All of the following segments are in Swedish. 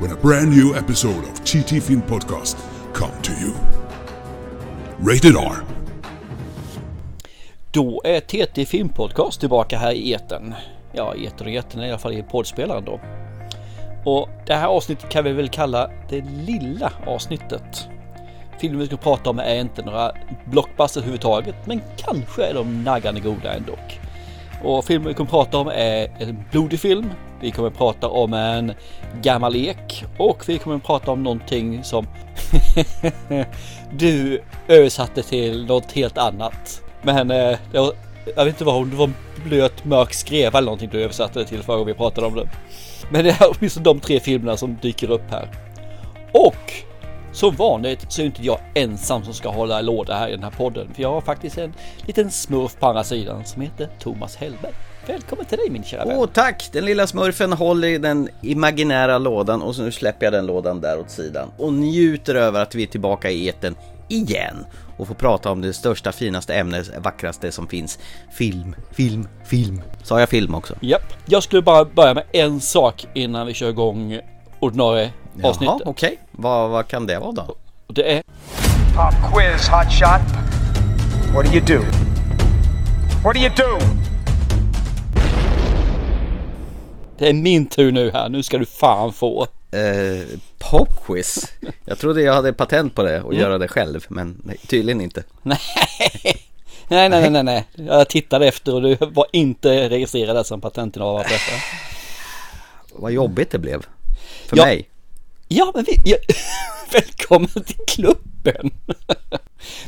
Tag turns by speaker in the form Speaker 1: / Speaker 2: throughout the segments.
Speaker 1: when a brand new episode of TT Film Podcast come to you. Rated R.
Speaker 2: Då är TT Film Podcast tillbaka här i eten. Ja, eten och eten i alla fall i poddspelaren då. Och det här avsnittet kan vi väl kalla det lilla avsnittet. Filmen vi ska prata om är inte några blockbusters överhuvudtaget, men kanske är de naggande goda ändå. Och filmen vi kommer prata om är en blodig film. Vi kommer prata om en gammal ek och vi kommer prata om någonting som du översatte till något helt annat. Men eh, var, jag vet inte vad det var blöt mörk skreva eller någonting du översatte det till förra gången vi pratade om det. Men det är åtminstone de tre filmerna som dyker upp här. Och som vanligt så är inte jag ensam som ska hålla låda här i den här podden. För jag har faktiskt en liten smurf på andra sidan som heter Thomas Hellberg. Välkommen till dig min kära vän.
Speaker 3: Åh tack! Den lilla smurfen håller i den imaginära lådan och så nu släpper jag den lådan där åt sidan och njuter över att vi är tillbaka i eten igen och får prata om det största, finaste ämnet, vackraste som finns. Film, film, film. Sa jag film också?
Speaker 2: Japp. Jag skulle bara börja med en sak innan vi kör igång ordinarie avsnittet.
Speaker 3: Jaha, okej. Vad, vad kan det vara då?
Speaker 2: Det är
Speaker 4: Pop quiz, hotshot. What do you do? What do you do?
Speaker 2: Det är min tur nu här. Nu ska du fan få.
Speaker 3: Eh, popquiz? Jag trodde jag hade patent på det och göra det själv, men nej, tydligen inte.
Speaker 2: Nej. Nej, nej, nej, nej, nej. Jag tittade efter och du var inte registrerad som patentinnehavare på detta.
Speaker 3: Vad jobbigt det blev. För
Speaker 2: Ja.
Speaker 3: mig.
Speaker 2: Ja, men vi, ja, välkommen till klubben.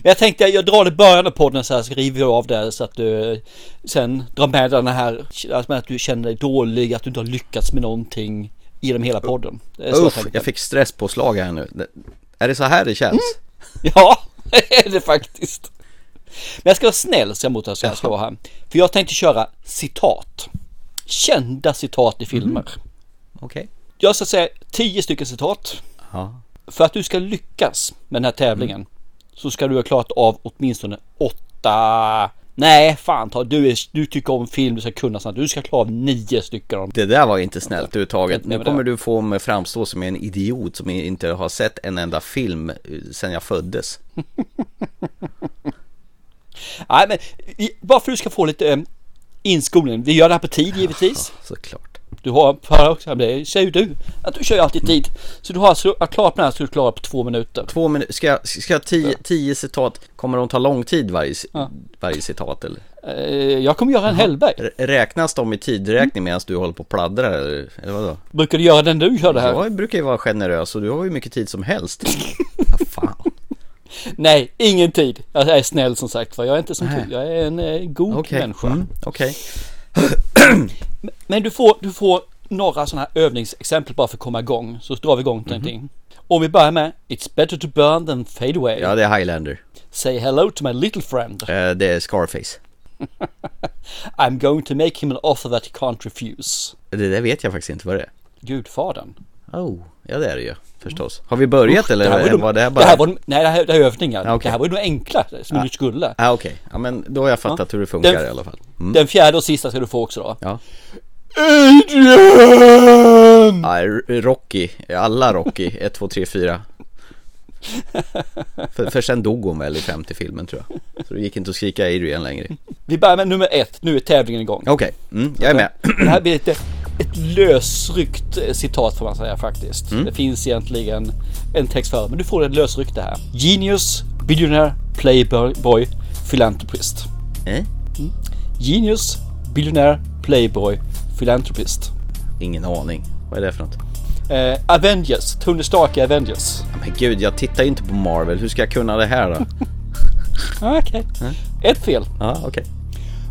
Speaker 2: Men jag tänkte jag drar det i början av podden så här så river jag av det så att du sen drar med den här, alltså att du känner dig dålig, att du inte har lyckats med någonting genom hela podden.
Speaker 3: Uff,
Speaker 2: tänkte.
Speaker 3: jag fick stresspåslag här nu. Det- Är det så här det känns?
Speaker 2: Ja, det är det faktiskt. Men jag ska vara snäll så jag mot att jag ska vara här. För jag tänkte köra citat. Kända citat i filmer.
Speaker 3: Okej.
Speaker 2: Jag ska säga tio stycken citat.
Speaker 3: Ja.
Speaker 2: För att du ska lyckas med den här tävlingen så ska du ha klarat av åtminstone åtta. Nej, fan ta, du, är, du tycker om film, du ska kunna sånt. Du ska klara av nio stycken. av.
Speaker 3: Det där var inte snällt överhuvudtaget. Nu kommer du få mig framstå som en idiot som inte har sett en enda film eh, sedan jag föddes.
Speaker 2: Nej, men bara för att du ska få lite eh, inskolning. Vi gör det här på tid givetvis.
Speaker 3: Såklart.
Speaker 2: Du har, det säger du, att du kör ju alltid tid. Så du har alltså, klara på den här så du klarar på två minuter.
Speaker 3: Två minuter, ska jag, ska jag tio, tio citat, kommer de ta lång tid varje,
Speaker 2: Ja.
Speaker 3: varje citat eller?
Speaker 2: Eh, jag kommer göra en Hellberg.
Speaker 3: Räknas de i tidräkning medan du håller på och pladdrar eller, eller vadå?
Speaker 2: Brukar du göra den du gör det här?
Speaker 3: Jag brukar ju vara generös och du har ju mycket tid som helst. Vad fan.
Speaker 2: Nej, ingen tid. Jag är snäll som sagt för Jag är inte som du. Jag är en eh, god
Speaker 3: Okej,
Speaker 2: människa.
Speaker 3: mm, okej.
Speaker 2: Men du får, du får några sådana här övningsexempel bara för att komma igång. Så drar vi igång till någonting. Om vi börjar med It's better to burn than fade away.
Speaker 3: Ja, det är Highlander.
Speaker 2: Say hello to my little friend.
Speaker 3: Eh, Det är Scarface.
Speaker 2: I'm going to make him an offer that he can't refuse.
Speaker 3: Det där vet jag faktiskt inte vad det är.
Speaker 2: Gudfadern.
Speaker 3: Oh, ja det är det ju förstås. Har vi börjat eller
Speaker 2: Det här var,
Speaker 3: var,
Speaker 2: nog-
Speaker 3: det här bara...
Speaker 2: det här var, nej, det här, det här är övningar.
Speaker 3: Ja, okej.
Speaker 2: Det här var ju nog enkla som du skulle.
Speaker 3: Ah, okej. Ja men då har jag fattat hur det funkar
Speaker 2: Den-
Speaker 3: i alla fall. Mm.
Speaker 2: Den fjärde och sista ska du få också då.
Speaker 3: Ja.
Speaker 2: Adrian!
Speaker 3: R- Rocky. Alla Rocky. 1, 2, 3, 4. För, för sen dog hon väl i 50 filmen tror jag. Så det gick inte att skrika Adrian längre.
Speaker 2: Vi börjar med nummer ett. Nu är tävlingen igång.
Speaker 3: Okej, mm, jag är med.
Speaker 2: Det här blir lite ett lösryckt eh, citat får man säga faktiskt.
Speaker 3: Mm.
Speaker 2: Det finns egentligen en text för men du får ett lösryckt det här. Genius, billionaire, playboy, philanthropist.
Speaker 3: Eh?
Speaker 2: Genius, billionaire, playboy, philanthropist.
Speaker 3: Ingen aning. Vad är det för något?
Speaker 2: Eh, Avengers, Tony Stark i Avengers.
Speaker 3: Men gud, jag tittar ju inte på Marvel. Hur ska jag kunna det här då?
Speaker 2: Ah, Okej. Ett fel.
Speaker 3: Ja, okej.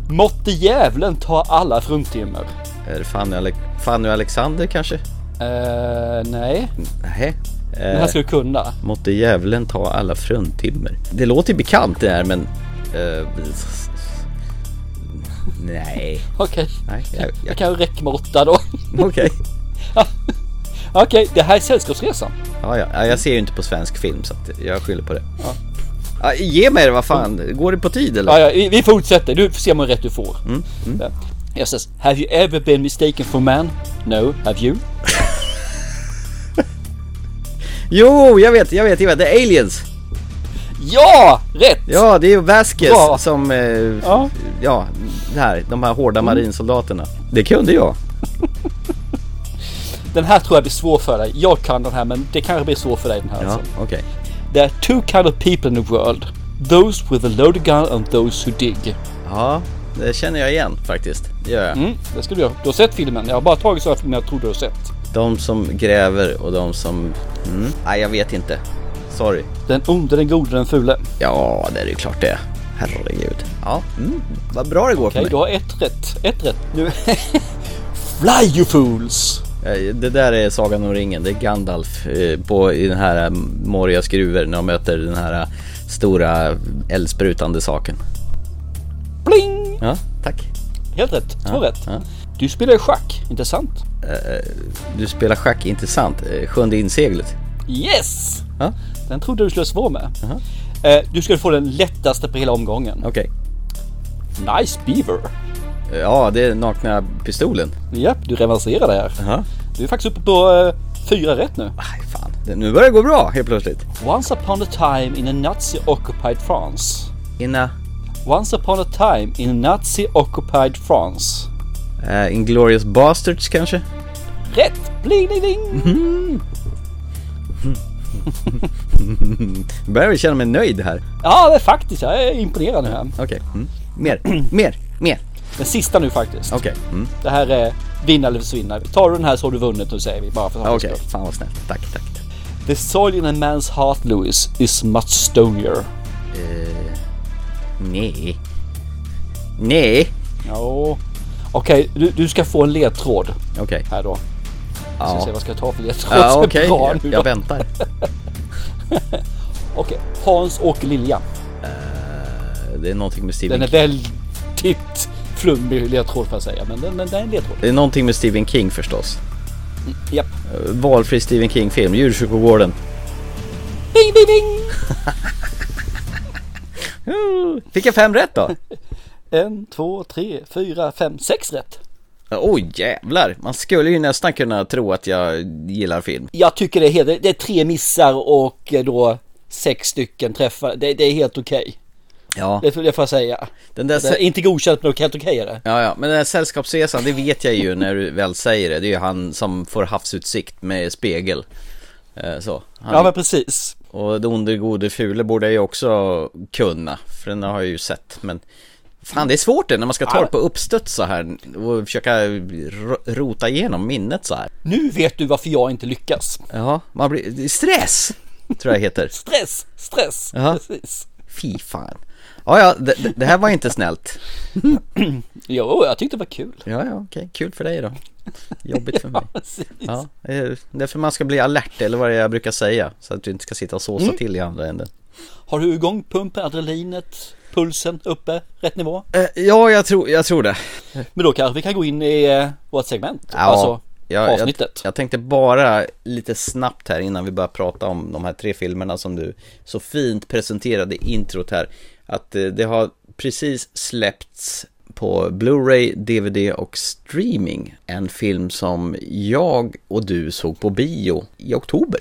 Speaker 2: Måtte djävulen ta alla fruntimmer.
Speaker 3: Är det Fanny, Ale- Fanny och Alexander kanske?
Speaker 2: Eh, nej.
Speaker 3: Nej.
Speaker 2: Den här ska du kunna.
Speaker 3: Måtte djävulen ta alla fruntimmer. Det låter ju bekant det här men... eh, nej,
Speaker 2: Okej.
Speaker 3: nej, jag,
Speaker 2: Jag kan räcka med åtta då.
Speaker 3: okej.
Speaker 2: Okej, det här är Sällskapsresan.
Speaker 3: Ja, ja, ja, jag ser ju inte på svensk film så jag skyller på det. Ja, ge mig det, vad fan. Går det på tid eller?
Speaker 2: Ja, ja, vi fortsätter. Du får se hur rätt du får.
Speaker 3: Mm,
Speaker 2: Ja. Yes, yes. Have you ever been mistaken for man? No, have you?
Speaker 3: Jo, jag vet, jag vet, jag vet. Det är aliens.
Speaker 2: Ja! Rätt!
Speaker 3: Ja, det är ju Vasquez
Speaker 2: Bra.
Speaker 3: som... Eh,
Speaker 2: Ja.
Speaker 3: ja, det här, de här hårda marinsoldaterna. Det kunde jag.
Speaker 2: Den här tror jag blir svår för dig. Jag kan den här men det kanske blir svår för dig den här
Speaker 3: Ja,
Speaker 2: alltså.
Speaker 3: okej.
Speaker 2: There are two kind of people in the world. Those with a loaded gun and those who dig.
Speaker 3: Ja, det känner jag igen faktiskt. Det gör jag.
Speaker 2: Mm, det ska du göra. Du har sett filmen. Jag har bara tagit sådana filmer jag tror du har sett.
Speaker 3: De som gräver och de som... Mm. Nej, jag vet inte. Sorry.
Speaker 2: Den onde, den gode, den fule.
Speaker 3: Ja, det är ju klart det. Herregud. Ja, mm. vad bra det går
Speaker 2: Okej,
Speaker 3: för
Speaker 2: du
Speaker 3: mig.
Speaker 2: har ett rätt. Ett rätt. Nu. Fly you fools!
Speaker 3: Det där är Sagan om ringen. Det är Gandalf eh, på, i den här eh, Morias gruvor när de möter den här eh, stora eldsprutande saken.
Speaker 2: Bling!
Speaker 3: Ja, tack.
Speaker 2: Helt rätt. Två
Speaker 3: Ja,
Speaker 2: rätt.
Speaker 3: ja.
Speaker 2: Du spelar schack, inte sant?
Speaker 3: Du spelar schack, intressant. Eh, Sjunde inseglet.
Speaker 2: Yes!
Speaker 3: Ja,
Speaker 2: Den trodde du skulle svara med. Eh, du skulle få den lättaste på hela omgången.
Speaker 3: okej.
Speaker 2: Nice beaver.
Speaker 3: Ja, det är nakna pistolen.
Speaker 2: Japp, du revanserar där.
Speaker 3: Jaha.
Speaker 2: Du är faktiskt uppe på eh, fyra rätt nu.
Speaker 3: Aj, fan. Det- Nu börjar det gå bra helt plötsligt.
Speaker 2: Once upon a time in a Nazi occupied France.
Speaker 3: Inna
Speaker 2: Once upon a time in a Nazi occupied France.
Speaker 3: uh, Inglourious Bastards kanske?
Speaker 2: Rätt! Bling, bling, bling.
Speaker 3: Nu börjar känna mig nöjd här.
Speaker 2: Ja, det är faktiskt. Jag är imponerad nu här.
Speaker 3: Okej. Mm. Mer, mer, mer.
Speaker 2: Den sista nu faktiskt.
Speaker 3: Okej. Mm.
Speaker 2: Det här är vinna eller försvinna. Tar du den här så har du vunnit nu säger vi bara för
Speaker 3: Okej,
Speaker 2: skull.
Speaker 3: fan vad snällt. Tack, tack.
Speaker 2: The soil in a man's heart Louis is much stonier.
Speaker 3: Eh, nej. Nej.
Speaker 2: Ja. Okej, du, du ska få en ledtråd
Speaker 3: Okej.
Speaker 2: här då. Jag ska
Speaker 3: Ja.
Speaker 2: se vad ska jag ta för ledtråd
Speaker 3: Ja, okej.
Speaker 2: bra
Speaker 3: Jag, jag väntar.
Speaker 2: Okej, Hans och Lilja.
Speaker 3: Eh, Det är någonting med
Speaker 2: Den
Speaker 3: Stephen
Speaker 2: är väldigt flummig ledtråd får jag säga. Men den, den, den är en ledtråd.
Speaker 3: Det är någonting med Stephen King förstås.
Speaker 2: Japp.
Speaker 3: Eh, Valfri Stephen King-film, Djurkyrkogården.
Speaker 2: Bing, bing, bing!
Speaker 3: Fick jag fem rätt då?
Speaker 2: En, två, tre, fyra, fem, sex rätt.
Speaker 3: Oj jävlar, man skulle ju nästan kunna tro att jag gillar film.
Speaker 2: Jag tycker det är, helt, det är tre missar och eh, då sex stycken träffar. Det, det är helt okej.
Speaker 3: Ja,
Speaker 2: Det, får- det får jag säga.
Speaker 3: den där
Speaker 2: är inte godkänt men helt okej är det.
Speaker 3: Ja, ja, men den här sällskapsresan, det vet jag ju när du väl säger det. Det är ju han som får havsutsikt med spegel. Eh, Så. Han,
Speaker 2: Ja men precis.
Speaker 3: Och det onde, gode, fule borde jag ju också kunna. För den har jag ju sett, men Fan det är svårt det när man ska ta det på uppstuds så här och försöka ro- rota igenom minnet så här.
Speaker 2: Nu vet du varför jag inte lyckas.
Speaker 3: Ja, man blir, stress tror jag heter.
Speaker 2: Stress, stress.
Speaker 3: Ja.
Speaker 2: Precis.
Speaker 3: Fy fan. Ja, ja, det, det- här var inte snällt.
Speaker 2: Jo, jag tyckte det var kul.
Speaker 3: Ja, ja, okej, kul för dig då. Jobbigt för mig. Ja, det är därför man ska bli alert eller vad det är jag brukar säga. Så att du inte ska sitta och såsa
Speaker 2: Mm.
Speaker 3: till i andra änden.
Speaker 2: Har du igång pumpen, adrenalinet, pulsen uppe, rätt nivå?
Speaker 3: Eh, ja, jag tror, jag tror det.
Speaker 2: Men då kanske vi kan gå in i eh, vårt segment.
Speaker 3: Ja,
Speaker 2: alltså
Speaker 3: jag,
Speaker 2: avsnittet.
Speaker 3: Jag, jag tänkte bara lite snabbt här innan vi börjar prata om de här tre filmerna som du så fint presenterade i introt här. Att eh, det har precis släppts på Blu-ray, DVD och streaming. En film som jag och du såg på bio i oktober.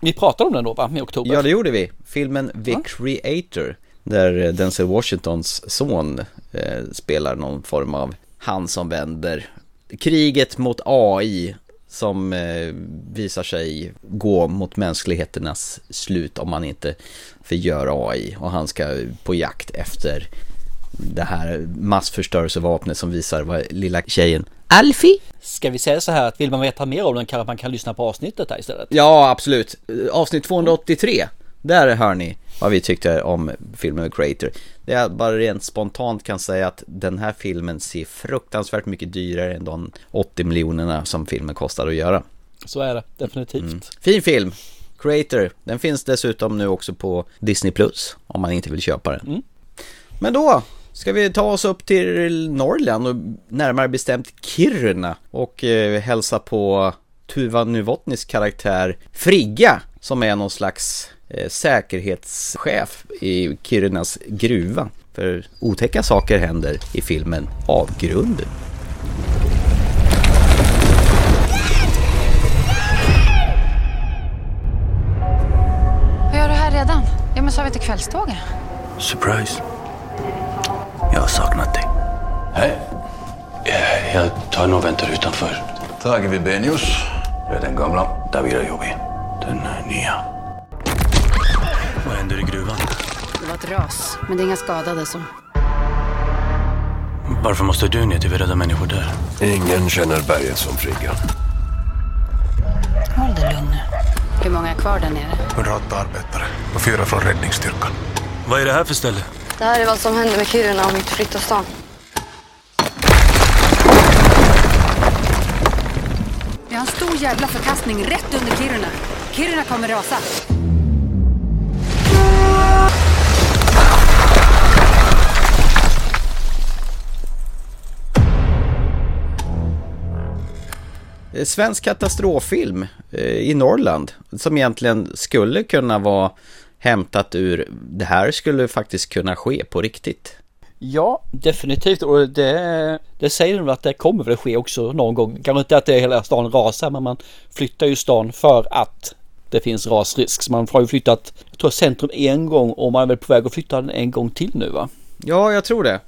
Speaker 2: Vi pratade om den då va, i oktober?
Speaker 3: Ja, det gjorde vi. Filmen The Creator. Där eh, Denzel Washingtons son eh, spelar någon form av han som vänder kriget mot AI som eh, visar sig gå mot mänskligheternas slut om man inte förgör AI och han ska på jakt efter det här massförstörelsevapnet som visar vad lilla tjejen Alfie
Speaker 2: Ska vi säga så här att vill man veta mer om den kanske man kan lyssna på avsnittet här istället?
Speaker 3: Ja, absolut. Avsnitt 283. Där hör ni vad vi tyckte om filmen Creator. Det jag bara rent spontant kan säga att den här filmen ser fruktansvärt mycket dyrare än de 80 miljonerna som filmen kostar att göra.
Speaker 2: Så är det definitivt.
Speaker 3: Fin film. Creator. Den finns dessutom nu också på Disney Plus om man inte vill köpa den.
Speaker 2: Mm.
Speaker 3: Men då ska vi ta oss upp till Norrland och närmare bestämt Kiruna och eh, hälsa på Tuva Nuvotnis karaktär Frigga som är någon slags säkerhetschef i Kirunas gruva. För otäcka saker händer i filmen Avgrunden.
Speaker 5: Vad gör du här redan? Ja, men sa vi inte kvällståget?
Speaker 6: Surprise. Jag har saknat dig. Hej. Eh, Jag tar nog väntar utanför.
Speaker 7: Tage Wibenius.
Speaker 6: Jag är den gamla. David Ayobi. Den eh, nya. Vad händer i gruvan?
Speaker 5: Det var ett ras, men det är inga skadade så.
Speaker 6: Varför måste du ner till vi räddar människor där?
Speaker 7: Ingen känner berget som Frigga.
Speaker 5: Håll dig lugn nu. Hur många är kvar där nere?
Speaker 8: 108 arbetare och fyra från räddningsstyrkan.
Speaker 6: Vad är det här för ställe?
Speaker 9: Det här är vad som händer med Kiruna om vi inte flyttar stan.
Speaker 5: Vi har en stor jävla förkastning rätt under Kiruna. Kiruna kommer rasa.
Speaker 3: Svensk katastroffilm eh, i Norrland som egentligen skulle kunna vara hämtat ur det här skulle faktiskt kunna ske på riktigt.
Speaker 2: Ja, definitivt. Och det, det säger de att det kommer väl ske också någon gång. Kanske inte att det är hela stan rasar, men man flyttar ju stan för att det finns rasrisk. Så man har ju flyttat, jag tror centrum en gång och man är väl på väg att flytta den en gång till nu va?
Speaker 3: Ja, jag tror det.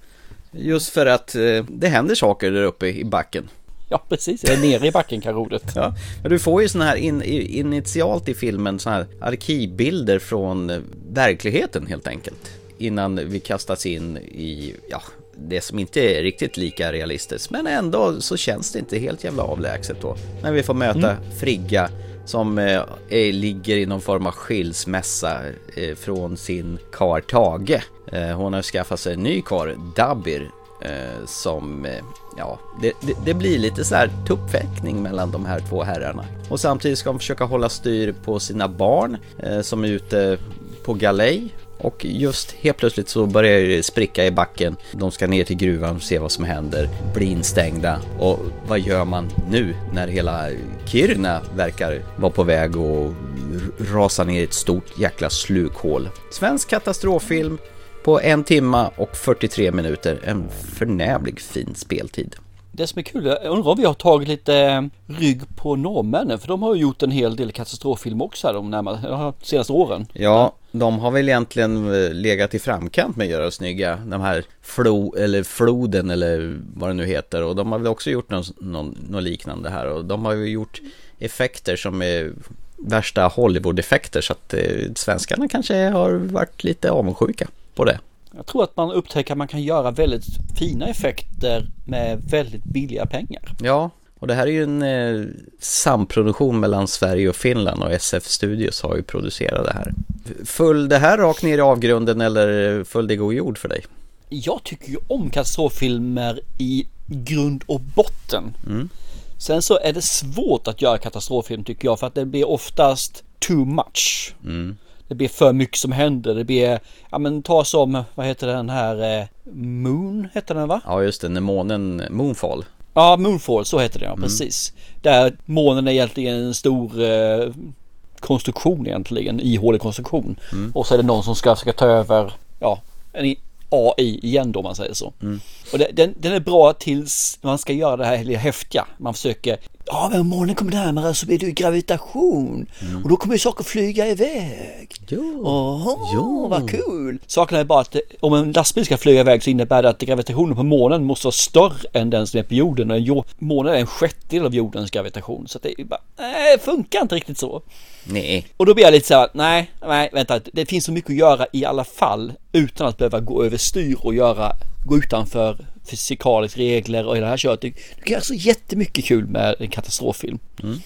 Speaker 3: Just för att eh, det händer saker där uppe i backen.
Speaker 2: Ja, precis. Eller nere i backen kanske ordet.
Speaker 3: Ja, men du får ju såna här in, initialt i filmen såna här arkivbilder från eh, verkligheten helt enkelt. Innan vi kastas in i, ja, det som inte är riktigt lika realistiskt. Men ändå så känns det inte helt jävla avlägset då. När vi får möta Frigga som eh, är, ligger i någon form av skilsmässa eh, från sin kar Tage. Eh, hon har skaffat sig en ny kar, Dabir, som, ja, det, det, det blir lite så här tuppfäktning mellan de här två herrarna. Och samtidigt ska de försöka hålla styr på sina barn eh, som är ute på galej. Och just helt plötsligt så börjar det spricka i backen. De ska ner till gruvan och se vad som händer. Bli instängda. Och vad gör man nu när hela Kiruna verkar vara på väg att rasa ner i ett stort jäkla slukhål? Svensk katastroffilm på en timma och 43 minuter. En förnämlig fin speltid.
Speaker 2: Det som är kul, jag undrar om vi har tagit lite eh, rygg på norrmännen. För de har ju gjort en hel del katastroffilm också här de närmaste, senaste åren.
Speaker 3: Ja, de har väl egentligen eh, legat i framkant med att göra snygga, de här flo, eller floden eller vad det nu heter. Och de har väl också gjort någon, någon, något liknande här. Och de har ju gjort effekter som är värsta Hollywood-effekter. Så att eh, svenskarna kanske har varit lite avundsjuka på det.
Speaker 2: Jag tror att man upptäcker att man kan göra väldigt fina effekter med väldigt billiga pengar.
Speaker 3: Ja, och det här är ju en eh, samproduktion mellan Sverige och Finland och SF Studios har ju producerat det här. Föll det här rakt ner i avgrunden eller föll det god jord för dig?
Speaker 2: Jag tycker ju om katastroffilmer i grund och botten. Sen så är det svårt att göra katastroffilm tycker jag för att det blir oftast too much. Det blir för mycket som händer. Det blir, ja men ta som, vad heter den här, eh, Moon heter den va?
Speaker 3: Ja, just det, när månen, Moonfall.
Speaker 2: Ja, Moonfall, så heter det ja, precis. Där månen är egentligen en stor eh, konstruktion egentligen, ihålig konstruktion. Och så är det någon som ska försöka ta över, ja, en AI igen då om man säger så. Och det, den, den är bra tills man ska göra det här häftiga. Man försöker, ja men om månen kommer närmare så blir det ju gravitation. Och då kommer ju saker flyga iväg.
Speaker 3: Jo.
Speaker 2: Åh,
Speaker 3: Jo.
Speaker 2: vad kul! Saken är bara att det- om en lastbil ska flyga iväg så innebär det att gravitationen på månen måste vara större än den som är på jorden. Och månen är en sjättedel av jordens gravitation. Så att det är bara, nej, det funkar inte riktigt så.
Speaker 3: Nej,
Speaker 2: Och då blir jag lite så här, nej, nej, vänta, det finns så mycket att göra i alla fall utan att behöva gå över styr och göra, gå utanför fysikaliska regler och hela det här köret. Du, kan göra så jättemycket kul med en katastroffilm.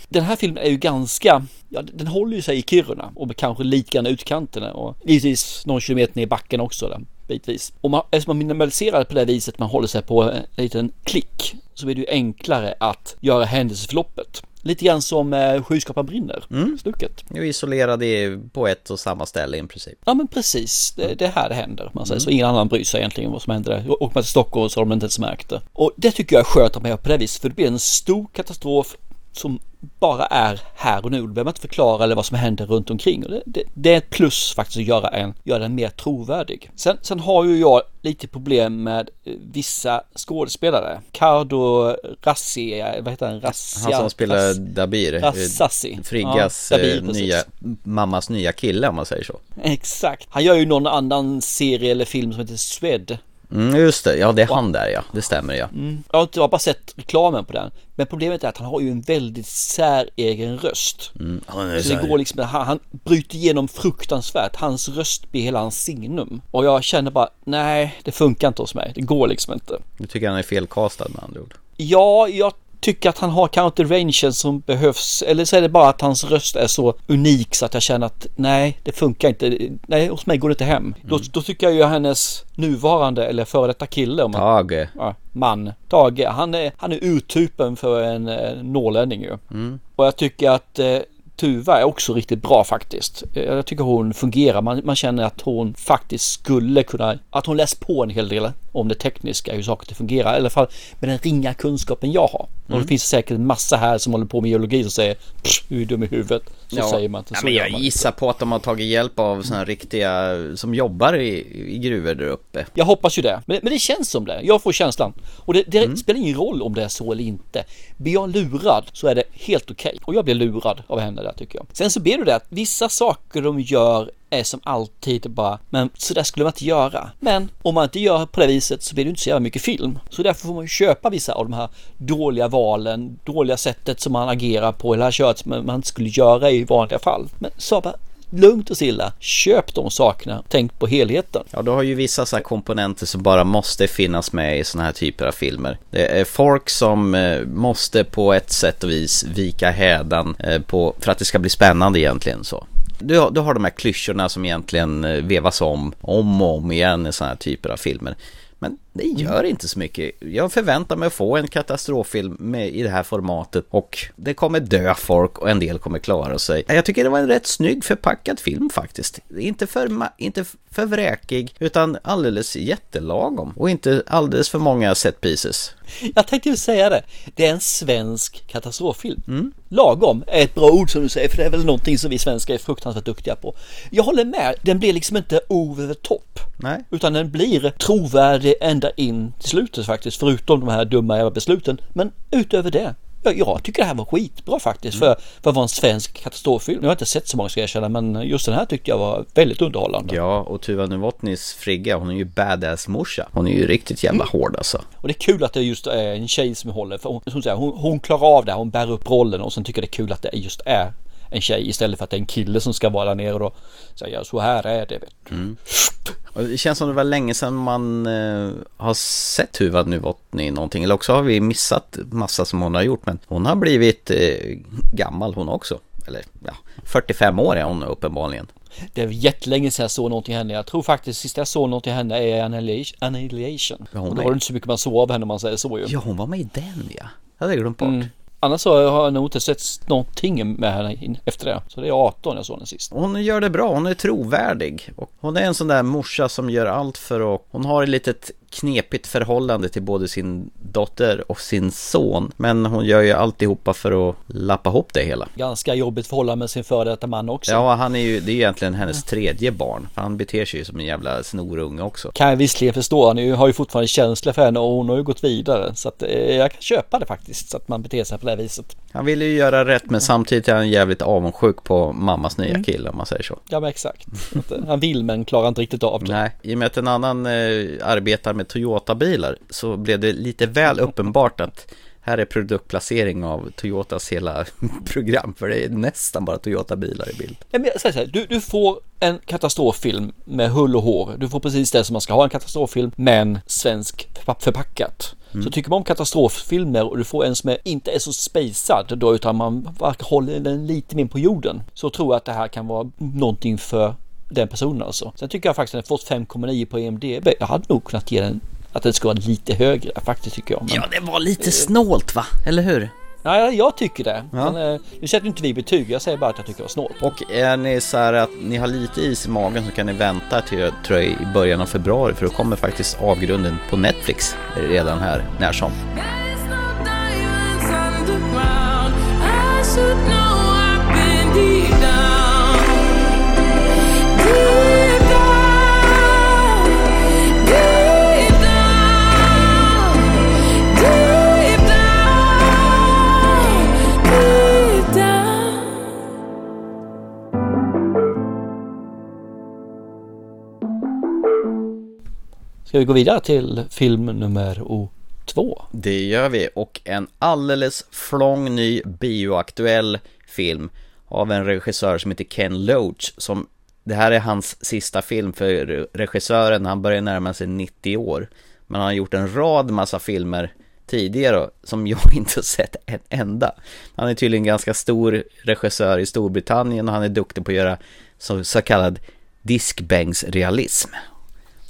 Speaker 2: Den här filmen är ju ganska, ja den håller ju sig i Kiruna och kanske lite grann utkanterna och givetvis någon kilometer ner i backen också där, bitvis. Och man, eftersom man minimaliserar på det viset, man håller sig på en liten klick, så blir det ju enklare att göra händelseförloppet. Lite grann som eh, Skyskrapan brinner,
Speaker 3: Mm.
Speaker 2: stucket.
Speaker 3: Jag är isolerad i, på ett och samma ställe i princip.
Speaker 2: Ja men precis, det, det är här det händer. Man säger
Speaker 3: Mm.
Speaker 2: så ingen annan bryr sig egentligen vad som händer där. Åker man till Stockholm så har de inte ens märkt det. Och det tycker jag är skönt att man gör på det viset för det blir en stor katastrof som bara är här och nu. Då behöver man inte förklara eller vad som händer runt omkring. Det, det, det är ett plus faktiskt att göra, en, göra den mer trovärdig. Sen, sen har ju jag lite problem med eh, vissa skådespelare. Cardo Rassi, eh, vad heter han? Rassia,
Speaker 3: Han som spelar
Speaker 2: Rass-
Speaker 3: Dabir.
Speaker 2: Rassassi.
Speaker 3: Friggas
Speaker 2: Ja, Dabir,
Speaker 3: eh, nya, mammas nya kille om man säger så.
Speaker 2: Exakt. Han gör ju någon annan serie eller film som heter Swed.
Speaker 3: Mm, just det, ja det är han där ja, det stämmer ja.
Speaker 2: Mm. Jag har inte- jag har bara sett reklamen på den. Men problemet är att han har ju en väldigt säregen röst.
Speaker 3: Mm, han
Speaker 2: Så det går liksom, han, han bryter igenom fruktansvärt. Hans röst blir hela hans signum. Och jag känner bara, nej det funkar inte hos mig. Det går liksom inte.
Speaker 3: Du tycker han är felkastad med andra ord.
Speaker 2: Ja, jag tycker att han har kanske inte rangen som behövs. Eller så är det bara att hans röst är så unik så att jag känner att nej, det funkar inte. Nej, hos mig går det inte hem. Då, då tycker jag ju hennes nuvarande eller före detta kille om man,
Speaker 3: Tage.
Speaker 2: ja, man, Tage, han är, han är urtypen för en eh, norrlänning ju.
Speaker 3: Mm.
Speaker 2: Och jag tycker att eh, Tuva är också riktigt bra faktiskt. Eh, Jag tycker hon fungerar. Man, man känner att hon faktiskt skulle kunna, att hon läst på en hel del om det tekniska, hur saker fungerar. I alla fall med den ringa kunskapen jag har. Och
Speaker 3: Mm.
Speaker 2: det finns säkert massa här som håller på med geologi som säger "Pff, du är dum i huvudet. Så säger man inte.
Speaker 3: ja,
Speaker 2: Så
Speaker 3: men
Speaker 2: gör
Speaker 3: jag gissar på att de har tagit hjälp av sådana riktiga som jobbar i, i gruvor där uppe.
Speaker 2: Jag hoppas ju det. Men, men det känns som det. Jag får känslan. Och det, det
Speaker 3: Mm.
Speaker 2: spelar ingen roll om det är så eller inte. Blir jag lurad så är det helt okej. Och jag blir lurad av henne där tycker jag. Sen så blir det det att vissa saker de gör är som alltid bara, men så där skulle man inte göra. Men om man inte gör på det viset så blir det inte så jävla mycket film. Så därför får man ju köpa vissa av de här dåliga valen, dåliga sättet som man agerar på eller har kört som man inte skulle göra i vanliga fall. Men så bara lugnt och stilla, köp de sakerna, tänk på helheten.
Speaker 3: Ja, du har ju vissa så komponenter som bara måste finnas med i sådana här typer av filmer. Det är folk som eh, måste på ett sätt och vis vika hädan eh, på, för att det ska bli spännande egentligen så. Du har, du har de här klyschorna som egentligen eh, vevas om, om och om igen i sådana här typer av filmer. Men det gör inte så mycket. Jag förväntar mig att få en katastroffilm med, i det här formatet och det kommer dö folk och en del kommer klara sig. Jag tycker det var en rätt snygg förpackad film faktiskt. Inte för, inte för vräkig utan alldeles jättelagom och inte alldeles för många set pieces.
Speaker 2: Jag tänkte ju säga det. Det är en svensk katastroffilm. Lagom är ett bra ord som du säger, för det är väl någonting som vi svenskar är fruktansvärt duktiga på. Jag håller med, den blir liksom inte over the top.
Speaker 3: Nej.
Speaker 2: Utan den blir trovärdig ända in till slutet faktiskt, förutom de här dumma jävla besluten. Men utöver det, jag, jag tycker det här var skitbra faktiskt för, för att vara en svensk katastroffilm. Jag har inte sett så många ska jag erkänna, men just den här tyckte jag var väldigt underhållande.
Speaker 3: Ja, och Tuva Novotnys Frigga, hon är ju badass-morsa. Hon är ju riktigt jävla hård alltså.
Speaker 2: Och det är kul att det just är en tjej som håller, för hon, hon, hon klarar av det, här, hon bär upp rollen och sen tycker det är kul att det just är en tjej istället för att det är en kille som ska vara där nere och då säga så här är det. Vet du.
Speaker 3: Och det känns som det var länge sedan man eh, har sett Tuva Novotny någonting. Eller också har vi missat massa som hon har gjort. Men hon har blivit eh, gammal hon också. Eller ja, 45 år är hon uppenbarligen.
Speaker 2: Det är jättelänge sedan jag såg någonting henne. Jag tror faktiskt sist jag såg någonting henne är Annihilation.
Speaker 3: Ja, hon
Speaker 2: och då var det inte så mycket man såg av henne om man säger så ju.
Speaker 3: Ja, hon var med i den ja. Det hade jag glömt bort.
Speaker 2: Mm. Annars så har jag nog inte sett någonting med henne efter det. Så det är 18 jag såg den sist.
Speaker 3: Hon gör det bra, hon är trovärdig. Och hon är en sån där morsa som gör allt för att... Hon har ett litet knepigt förhållande till både sin dotter och sin son. Men hon gör ju alltihopa för att lappa ihop det hela.
Speaker 2: Ganska jobbigt förhållande med sin före detta man också.
Speaker 3: Ja, han är ju, det är ju egentligen hennes tredje barn. För han beter sig ju som en jävla snorunge också.
Speaker 2: Kan jag visserligen förstå. Han har ju fortfarande känsla för henne och hon har ju gått vidare. Så att eh, jag kan köpa det faktiskt. Så att man beter sig på det här viset.
Speaker 3: Han vill ju göra rätt men samtidigt är han jävligt avundsjuk på mammas nya kille om man säger så.
Speaker 2: Ja men exakt. Eh, han vill men klarar inte riktigt av det.
Speaker 3: Nej, i och med att en annan eh, arbetar med Toyota-bilar så blev det lite väl uppenbart att här är produktplacering av Toyotas hela program för det är nästan bara Toyota-bilar i bild.
Speaker 2: Ja, men jag säger så här, du, du får en katastroffilm med hull och hår. Du får precis det som man ska ha en katastroffilm men svensk förpa- förpackat. Så tycker man om katastroffilmer och du får en som är, inte är så spacad då utan man håller den lite mer på jorden. Så tror jag att det här kan vara någonting för den personen alltså. Sen tycker jag faktiskt att den fått 5,9 på EMDB. Jag hade nog kunnat ge den att den ska vara lite högre faktiskt tycker jag. Men,
Speaker 3: Ja, det var lite snålt va? Eller hur?
Speaker 2: Nej, jag tycker det.
Speaker 3: Ja.
Speaker 2: Men, eh, nu sätter inte vi betyg, jag säger bara att jag tycker det var snålt.
Speaker 3: Och är ni så här att ni har lite is i magen så kan ni vänta till tror jag, i början av februari för då kommer faktiskt avgrunden på Netflix redan här när som.
Speaker 2: Ska vi gå vidare till film nummer o- två?
Speaker 3: Det gör vi och en alldeles flång ny bioaktuell film av en regissör som heter Ken Loach som det här är hans sista film för regissören, han börjar närma sig 90 år men han har gjort en rad massa filmer tidigare som jag inte sett en enda. Han är tydligen ganska stor regissör i Storbritannien och han är duktig på att göra så, så kallad diskbänksrealism.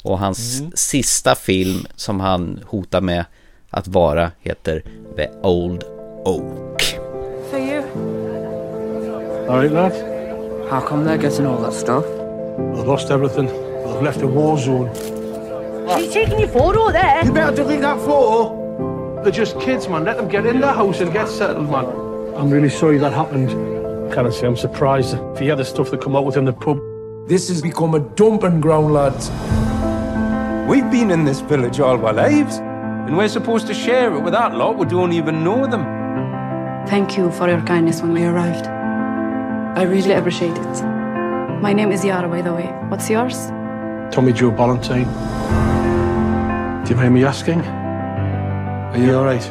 Speaker 3: Och hans sista film som han hotar med att vara heter The Old Oak.
Speaker 10: For you.
Speaker 11: All right, lad.
Speaker 10: How come they're getting all that stuff?
Speaker 11: I've lost everything. I've left a war zone.
Speaker 10: He's taking your photo there.
Speaker 11: You better delete that photo. They're just kids, man. Let them get in the house and get settled, man. I'm really sorry that happened. Can I say I'm surprised if you hear the stuff that come out within the pub.
Speaker 12: This has become a dumping ground, lads.
Speaker 13: We've been in this village all our lives, and we're supposed to share it with that lot who don't even know them.
Speaker 14: Thank you for your kindness when we arrived. I really appreciate it. My name is Yara, by the way. What's yours?
Speaker 11: Tommy Joe Ballantyne. Do you mind me asking? Are you all right?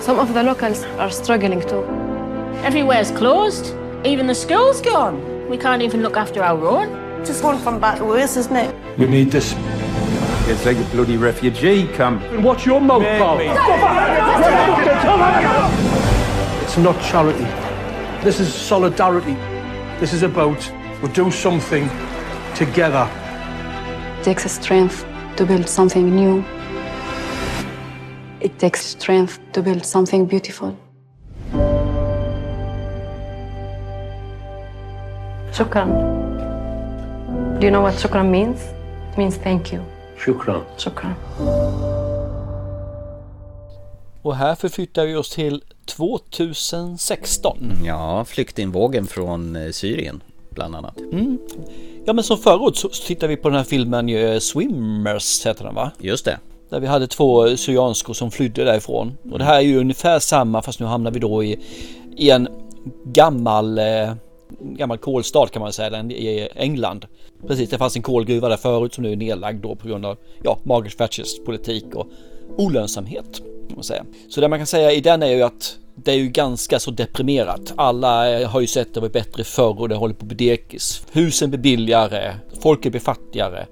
Speaker 9: Some of the locals are struggling too.
Speaker 15: Everywhere's closed. Even the school's gone. We can't even look after our own.
Speaker 10: Just one from back to worse, isn't it?
Speaker 11: You need this.
Speaker 13: It's like a bloody refugee camp.
Speaker 11: And watch your mouth, pal. It's not charity. This is solidarity. This is about we'll do something together.
Speaker 14: It takes strength to build something new. It takes strength to build something beautiful.
Speaker 9: Shukran. Do you know what shukran means? It means thank you.
Speaker 11: Shukran.
Speaker 9: Shukran.
Speaker 2: Och här förflyttar vi oss till 2016.
Speaker 3: Ja, flyktingvågen från eh, Syrien bland annat.
Speaker 2: Mm. Ja men som förut så tittar vi på den här filmen eh, Swimmers heter den va?
Speaker 3: Just det.
Speaker 2: Där vi hade två syrianskor som flydde därifrån. Och det här är ju ungefär samma fast nu hamnar vi då i, i en gammal eh, gammal kolstad kan man säga, i England. Precis, det fanns en kolgruva där förut som nu är nedlagd då på grund av ja, Margaret Thatchers politik och olönsamhet. Kan man säga. Så det man kan säga i den är ju att det är ju ganska så deprimerat. Alla eh, har ju sett det var bättre förr och det håller på att bli dekis. Husen blir billigare, folket blir fattigare.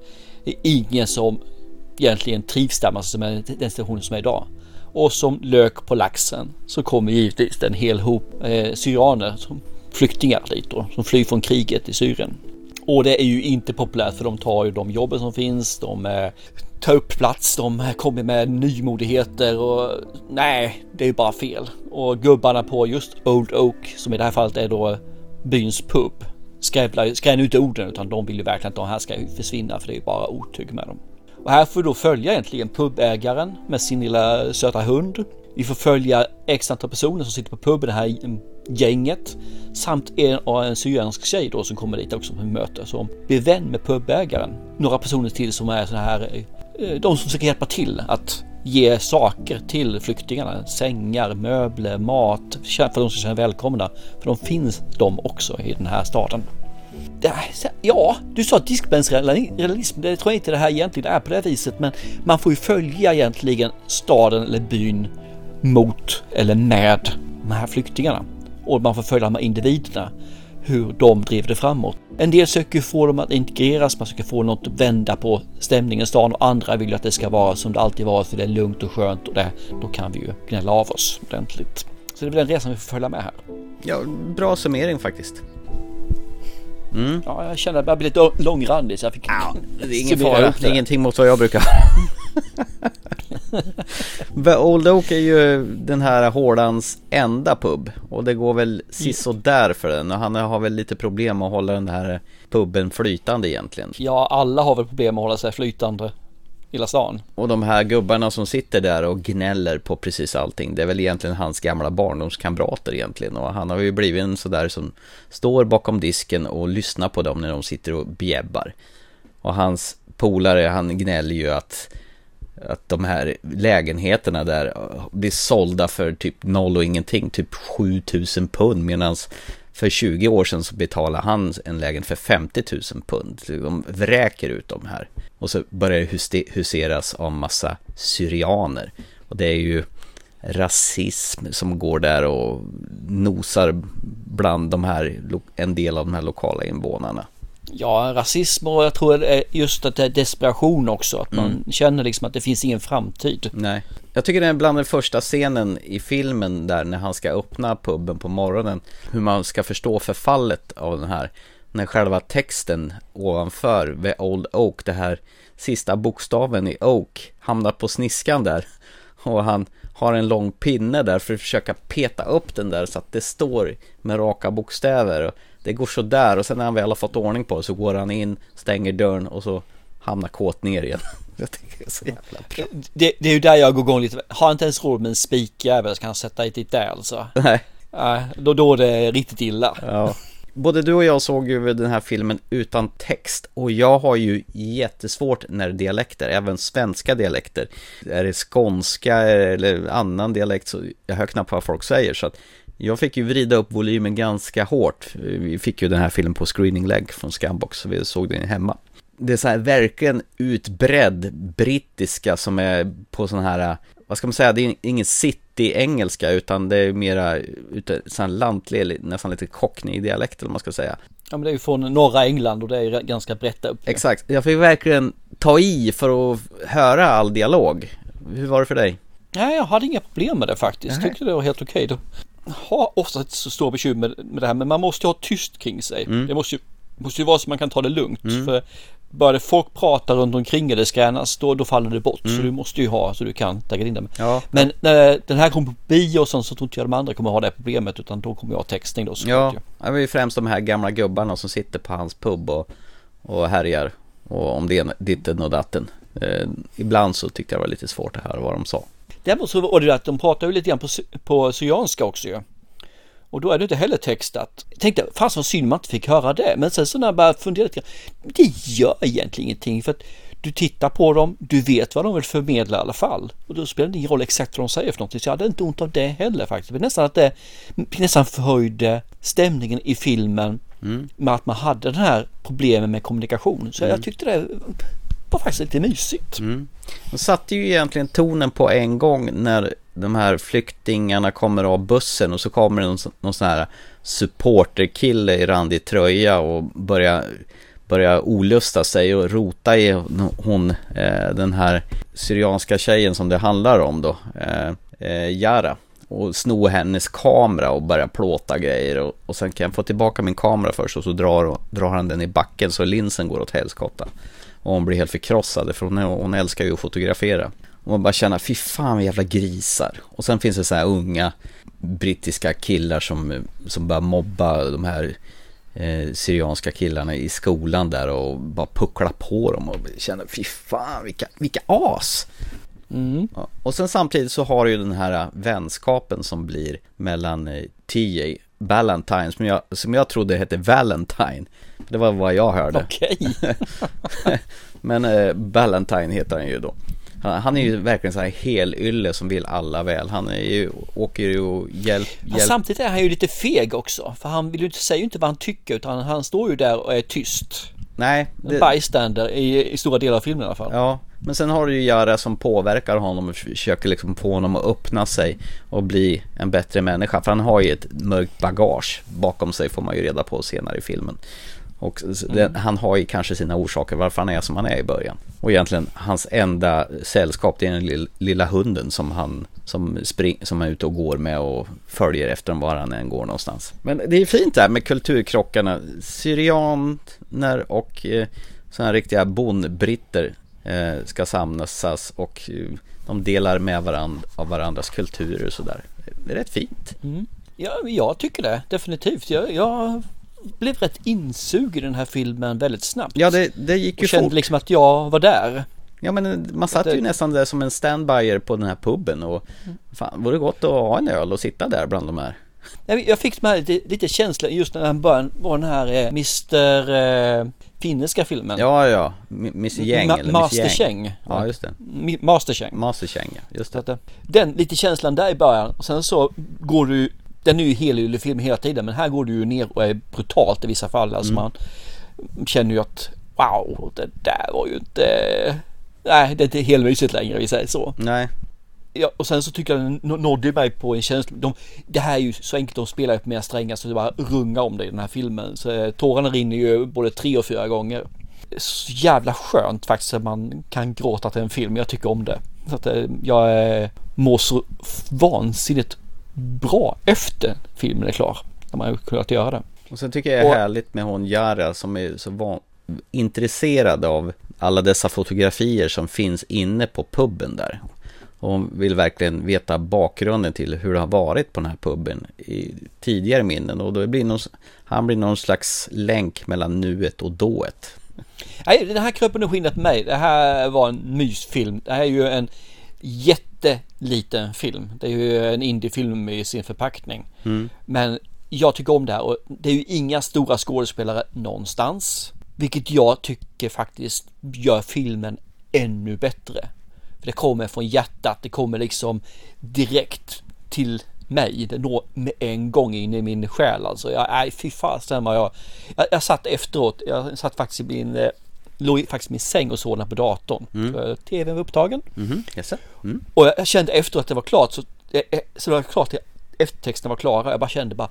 Speaker 2: Det är ingen som egentligen trivs där, alltså med den situationen som är idag. Och som lök på laxen så kommer givetvis en hel hop eh, syrianer som flyktingar dit då, som flyr från kriget i Syrien. Och det är ju inte populärt för de tar ju de jobben som finns, de eh, tar upp plats, de eh, kommer med nymodigheter och nej, det är ju bara fel. Och gubbarna på just Old Oak, som i det här fallet är då byns pub, skrävlar, ju inte orden utan de vill ju verkligen att de här ska försvinna för det är ju bara otyg med dem. Och här får vi då följa egentligen pubägaren med sin lilla söta hund. Vi får följa x antal personer som sitter på puben, det här mm, gänget. Samt en, en syriansk tjej då som kommer dit också på möte som blir vän med pubägaren. Några personer till som är sådana här, eh, de som försöker hjälpa till att ge saker till flyktingarna. Sängar, möbler, mat för att de ska känna välkomna. För de finns de också i den här staden. Ja, du sa diskbänksrealism. Det tror jag inte det här egentligen är på det viset, men man får ju följa egentligen staden eller byn mot eller med de här flyktingarna och man får följa de här individerna hur de driver det framåt. En del söker få dem att integreras, man söker få något att vända på stämningen i stan och andra vill ju att det ska vara som det alltid varit, för det är lugnt och skönt och det, då kan vi ju gnälla av oss ordentligt. Så det är väl den resan vi får följa med här.
Speaker 3: Ja, bra summering faktiskt.
Speaker 2: Mm. Ja, jag känner att jag blir lite långrandig så jag fick...
Speaker 3: Ja, det är ingen fara, det är ingenting mot vad jag brukar Old Oak är ju den här hårdans enda pub och det går väl sisådär för den och han har väl lite problem att hålla den här puben flytande egentligen.
Speaker 2: Ja, alla har väl problem att hålla sig flytande hela stan.
Speaker 3: Och de här gubbarna som sitter där och gnäller på precis allting Det är väl egentligen hans gamla barndomskamrater egentligen Och han har ju blivit en sådär som står bakom disken och lyssnar på dem när de sitter och bjäbbar Och hans polare han gnäller ju att att de här lägenheterna där eh, blir sålda för typ noll och ingenting, typ 7000 pund medan för 20 år sedan så betalade han en lägenhet för 50 000 pund. De vräker ut dem här. Och så börjar det huseras av massa syrianer. Och det är ju rasism som går där och nosar bland de här, en del av de här lokala invånarna.
Speaker 2: Ja, rasism och jag tror just att det är desperation också. Att man mm. känner liksom att det finns ingen framtid.
Speaker 3: Nej. Jag tycker det är bland den första scenen i filmen där när han ska öppna puben på morgonen. Hur man ska förstå förfallet av den här. När själva texten ovanför The Old Oak, det här sista bokstaven i Oak, hamnar på sniskan där. Och han har en lång pinne där för att försöka peta upp den där så att det står med raka bokstäver. Och det går så där och sen när han väl har fått ordning på det så går han in, stänger dörren och så hamnar kåt ner igen. Jag tycker det är så jävla bra.
Speaker 2: Det, det är ju där jag går igång lite. Har inte ens råd med en spikjävel så kan han sätta dit där alltså.
Speaker 3: Nej.
Speaker 2: Nej, då, då är det riktigt illa.
Speaker 3: Ja. Både du och jag såg ju den här filmen utan text och jag har ju jättesvårt när dialekter, även svenska dialekter. Är det skånska eller annan dialekt så jag hör knappt vad folk säger så att jag fick ju vrida upp volymen ganska hårt. Vi fick ju den här filmen på screening leg från Scambox, så vi såg den hemma. Det är så här verkligen utbredd brittiska som är på sån här, vad ska man säga, det är ingen city-engelska utan det är mera sån lantlig, nästan lite cockney-dialekt eller vad man ska säga.
Speaker 2: Ja men det är ju från norra England och det är ganska brett upp.
Speaker 3: Exakt, jag fick verkligen ta i för att höra all dialog. Hur var det för dig?
Speaker 2: Nej, jag hade inga problem med det faktiskt. Nej. Tyckte det var helt okej. Okay har ofta ett så stort bekymmer med det här men man måste ju ha tyst kring sig. Mm. Det måste ju, måste ju vara så man kan ta det lugnt. Mm. För börjar folk prata runt omkring eller skränas då, då faller det bort. Mm. Så du måste ju ha så du kan tagga in det.
Speaker 3: Ja.
Speaker 2: Men när den här kommer på bio och sånt så tror inte jag de andra kommer ha det problemet utan då kommer jag ha textning då.
Speaker 3: Ja, det är ju främst de här gamla gubbarna som sitter på hans pub och, och härjar. Och om det är ditten och datten. Eh, ibland så tyckte jag det var lite svårt att höra vad de sa.
Speaker 2: Däremot så var det att de pratar ju lite grann på, på syrianska också ju. Och då är det inte heller textat. Jag tänkte, fast vad synd man inte fick höra det. Men sen så när jag började fundera lite det gör egentligen ingenting för att du tittar på dem, du vet vad de vill förmedla i alla fall. Och då spelar det ingen roll exakt vad de säger för någonting. Så jag hade inte ont av det heller faktiskt. Det nästan att det nästan förhöjde stämningen i filmen mm. med att man hade den här problemen med kommunikation. Så mm. jag tyckte det var faktiskt lite mysigt.
Speaker 3: Mm. De satte ju egentligen tonen på en gång när de här flyktingarna kommer av bussen och så kommer det någon, någon sån här supporterkille i randig tröja och börjar börja olusta sig och rota i hon, eh, den här syrianska tjejen som det handlar om då, eh, eh, Yara. Och sno hennes kamera och börja plåta grejer och, och sen kan jag få tillbaka min kamera först och så drar, drar han den i backen så linsen går åt helskotta. Och hon blir helt förkrossad för hon, hon älskar ju att fotografera. Och man bara känner, fy fan vad jävla grisar. Och sen finns det så här unga brittiska killar som, som börjar mobba de här eh, syrianska killarna i skolan där och bara puckla på dem och känner, fy fan vilka, vilka as.
Speaker 2: Mm.
Speaker 3: Ja. Och sen samtidigt så har du ju den här vänskapen som blir mellan eh, TJ Valentine som jag, som jag trodde hette Valentine. Det var vad jag hörde.
Speaker 2: Okej.
Speaker 3: Okay. Men eh, Valentine heter han ju då. Han är ju verkligen så här helylle som vill alla väl. Han är ju, åker ju och hjälp, hjälp.
Speaker 2: Samtidigt är han ju lite feg också. För han vill ju inte säga inte vad han tycker utan han står ju där och är tyst.
Speaker 3: Nej.
Speaker 2: Det... Bystander i, i stora delar av filmen i alla fall.
Speaker 3: Ja, men sen har du ju Jara som påverkar honom och försöker liksom få honom att öppna sig och bli en bättre människa. För han har ju ett mörkt bagage bakom sig får man ju reda på senare i filmen. Och mm. han har ju kanske sina orsaker varför han är som han är i början. Och egentligen hans enda sällskap det är den lilla, hunden som han som, spring, som är ute och går med och följer efter dem var han än går någonstans. Men det är fint där med kulturkrockarna. Syrianer och eh, sådana riktiga bondbritter eh, ska samsas och eh, de delar med varandra av varandras kulturer och sådär. Det är rätt fint.
Speaker 2: Mm. Ja, jag tycker det definitivt. Jag, jag blev rätt insugen i den här filmen väldigt snabbt.
Speaker 3: Ja, det, det gick ju
Speaker 2: och kände
Speaker 3: fort.
Speaker 2: liksom att jag var där.
Speaker 3: Ja men man satt
Speaker 2: det-
Speaker 3: ju nästan där som en standbyer på den här puben och fan, vore det gott att ha en öl och sitta där bland de här.
Speaker 2: Jag fick de här lite, lite känsla just när han började var den här eh, Mr. Eh, finniska filmen.
Speaker 3: Ja, ja, M- Mr Gäng
Speaker 2: Ma-
Speaker 3: eller
Speaker 2: Master
Speaker 3: Miss.
Speaker 2: Cheng.
Speaker 3: Ja, just det.
Speaker 2: Master Cheng.
Speaker 3: Master Cheng, ja, just det.
Speaker 2: Eh, Den lite känslan där i början och sen så går du den är ju helylle film hela tiden men här går du ju ner och är brutalt i vissa fall. Alltså
Speaker 3: Mm.
Speaker 2: man känner ju att wow, det där var ju inte Nej, det är inte helmysigt längre vi säger så.
Speaker 3: Nej.
Speaker 2: Ja, och sen så tycker jag nådde mig på en känsla. De, det här är ju så enkelt, de spelar ju på mer strängar så det bara rungar om det i den här filmen. Så eh, tårarna rinner ju både tre och fyra gånger. Så jävla skönt faktiskt att man kan gråta till en film. Jag tycker om det. Så att eh, jag eh, mår så vansinnigt bra efter filmen är klar. När man har kunnat göra det.
Speaker 3: Och sen tycker jag det är
Speaker 2: Och-
Speaker 3: härligt med hon Jara som är så van, intresserad av alla dessa fotografier som finns inne på puben där. Och vill verkligen veta bakgrunden till hur det har varit på den här puben i tidigare minnen. Och då blir någon, han blir någon slags länk mellan nuet och dået.
Speaker 2: Nej, den här kröp under skinnet på mig. Det här var en mysfilm. Det här är ju en jätteliten film. Det är ju en indiefilm i sin förpackning.
Speaker 3: Mm.
Speaker 2: Men jag tycker om det här och det är ju inga stora skådespelare någonstans. Vilket jag tycker faktiskt gör filmen ännu bättre. För det kommer från hjärtat, det kommer liksom direkt till mig. Det når med en gång in i min själ alltså. Jag, nej fy fasen vad jag, jag, jag satt efteråt, jag satt faktiskt i min, eh, låg faktiskt min säng och såg den på datorn.
Speaker 3: Mm.
Speaker 2: TVn var upptagen.
Speaker 3: Mhm, yes. mm.
Speaker 2: Och jag kände efteråt att det var klart så, eh, eh, så det var klart att eftertexten var klara. Jag bara kände bara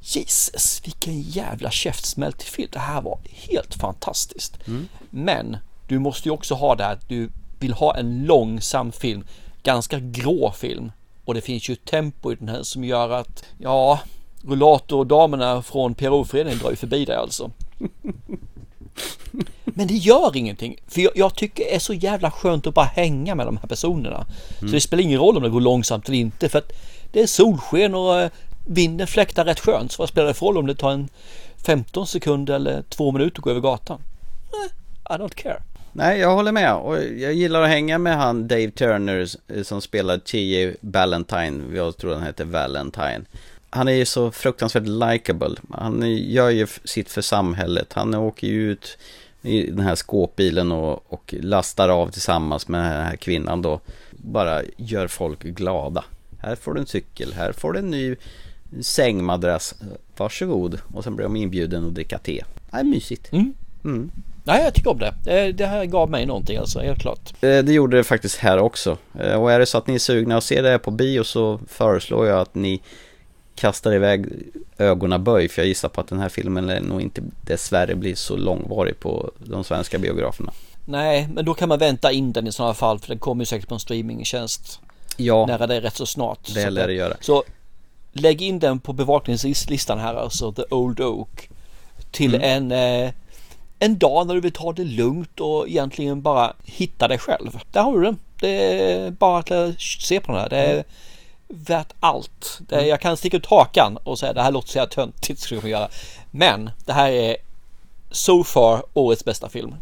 Speaker 2: Jesus vilken jävla käftsmäll till film. Det här var helt fantastiskt.
Speaker 3: Mm.
Speaker 2: Men du måste ju också ha det här att du vill ha en långsam film. Ganska grå film. Och det finns ju tempo i den här som gör att ja rullatordamerna från PRO-föreningen drar ju förbi dig alltså. Men det gör ingenting. För jag, jag tycker det är så jävla skönt att bara hänga med de här personerna. Så
Speaker 3: Mm.
Speaker 2: det spelar ingen roll om det går långsamt eller inte. För att det är solsken och eh, vinden fläktar rätt skönt. Så vad spelar det för roll om det tar en 15 sekunder eller två minuter att gå över gatan? Eh, I don't care.
Speaker 3: Nej, jag håller med. Och jag gillar att hänga med han Dave Turner som spelar T.J. Valentine. Jag tror han heter Valentine. Han är ju så fruktansvärt likable. Han gör ju sitt för samhället. Han åker ju ut i den här skåpbilen och, och lastar av tillsammans med den här kvinnan då. Bara gör folk glada. Här får du en cykel, här får du en ny sängmadrass. Varsågod. Och sen blir de inbjuden att dricka te. Det är mysigt.
Speaker 2: Mm.
Speaker 3: Mm.
Speaker 2: Nej, jag tycker om det. Det, det här gav mig någonting alltså, helt klart.
Speaker 3: Eh, Det gjorde det faktiskt här också. Eh, Och är det så att ni är sugna att se det här på bio så föreslår jag att ni kastar iväg ögonaböj. För jag gissar på att den här filmen nog inte dessvärre blir så långvarig på de svenska biograferna.
Speaker 2: Nej, men då kan man vänta in den i sådana fall för den kommer ju säkert på en streamingtjänst.
Speaker 3: Ja.
Speaker 2: Nära det rätt så snart.
Speaker 3: Det lär det göra.
Speaker 2: Så lägg in den på bevakningslistan här alltså, The Old Oak. Till
Speaker 3: Mm.
Speaker 2: en, eh, en dag när du vill ta det lugnt och egentligen bara hitta dig själv. Där har du den. Det är bara att eh, se på den här. Det är värt allt. Det
Speaker 3: Mm.
Speaker 2: är, jag kan sticka ut hakan och säga det här låter så här töntigt skulle jag göra. Men det här är so far årets bästa film.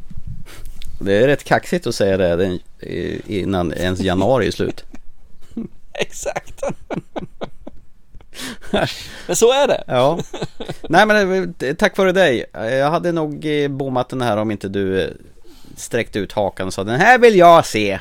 Speaker 3: Det är rätt kaxigt att säga det i- innan ens januari är slut.
Speaker 2: Exakt. Men så är det.
Speaker 3: Ja. Nej men eh, tack vare dig. Jag hade nog eh, bommat den här om inte du eh, sträckte ut hakan och sa den här vill jag se.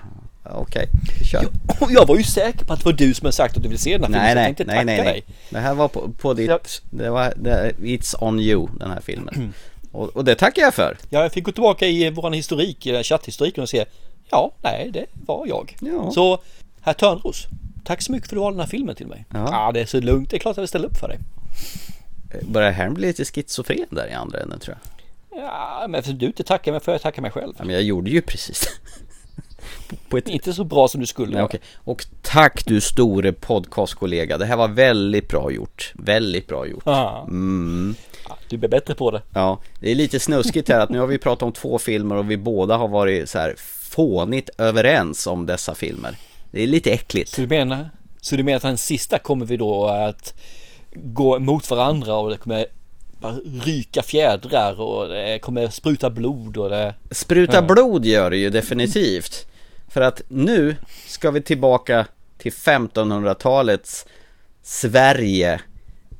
Speaker 3: Okej, kör.
Speaker 2: Och jag var ju säker på att det var du som hade sagt att du ville se den här filmen.
Speaker 3: Nej,
Speaker 2: så jag
Speaker 3: nej,
Speaker 2: tänkte
Speaker 3: nej,
Speaker 2: tacka
Speaker 3: nej, nej.
Speaker 2: dig.
Speaker 3: Det här var på, på ditt, det var, det, it's on you, den här filmen. Och, och det tackar jag för.
Speaker 2: Ja, jag fick gå tillbaka i våran historik, chatthistoriken och se. Ja, nej, det var jag.
Speaker 3: Ja.
Speaker 2: Så, herr Törnros. Tack så mycket för att du valde den här filmen till mig.
Speaker 3: Ja.
Speaker 2: det är så lugnt. Det är klart att jag vill ställa upp för dig.
Speaker 3: Börjar här bli lite schizofren där i andra änden tror jag.
Speaker 2: Ja, men eftersom du inte tackar mig får jag tacka mig själv.
Speaker 3: Ja, men jag gjorde ju precis på ett...
Speaker 2: Inte så bra som du skulle.
Speaker 3: Nej, okej. Och tack du store podcastkollega. Det här var väldigt bra gjort. Väldigt bra gjort. Mm.
Speaker 2: Du blir bättre på det.
Speaker 3: Ja, det är lite snuskigt här att nu har vi pratat om två filmer och vi båda har varit så här fånigt överens om dessa filmer. Det är lite äckligt.
Speaker 2: Så du menar, så du menar att den sista kommer vi då att gå mot varandra och det kommer bara ryka fjädrar och det kommer spruta blod och det...
Speaker 3: Spruta
Speaker 2: Ja.
Speaker 3: blod gör det ju definitivt. För att nu ska vi tillbaka till 1500-talets Sverige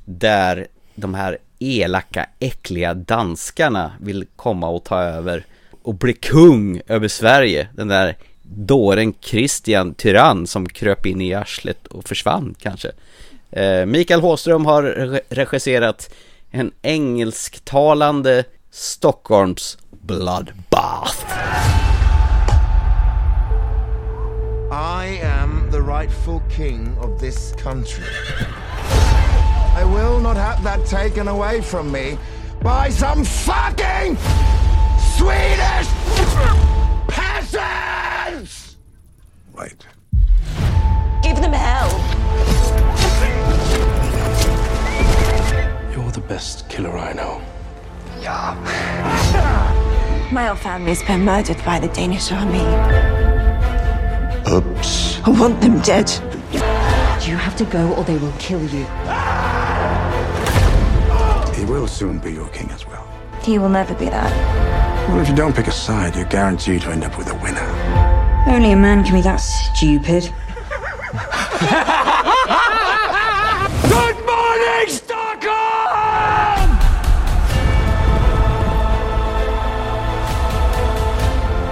Speaker 3: där de här elaka, äckliga danskarna vill komma och ta över och bli kung över Sverige. Den där dåren Christian Tyrann som kröp in i arslet och försvann kanske. Eh, Mikael Håström har re- regisserat en engelsktalande Stockholms bloodbath.
Speaker 16: I am the rightful king of this country. I will not have that taken away from me by some fucking Swedish peasant!
Speaker 8: Right.
Speaker 10: Give them hell.
Speaker 6: You're the best killer I know. Yeah.
Speaker 10: My whole family's been murdered by the Danish army.
Speaker 6: Oops.
Speaker 10: I want them dead.
Speaker 17: You have to go or they will kill you.
Speaker 8: He will soon be your king as well.
Speaker 10: He will never be that.
Speaker 8: Well, if you don't pick a side, you're guaranteed to end up with a winner.
Speaker 17: Only a man can be that stupid.
Speaker 16: Good morning, Stockholm!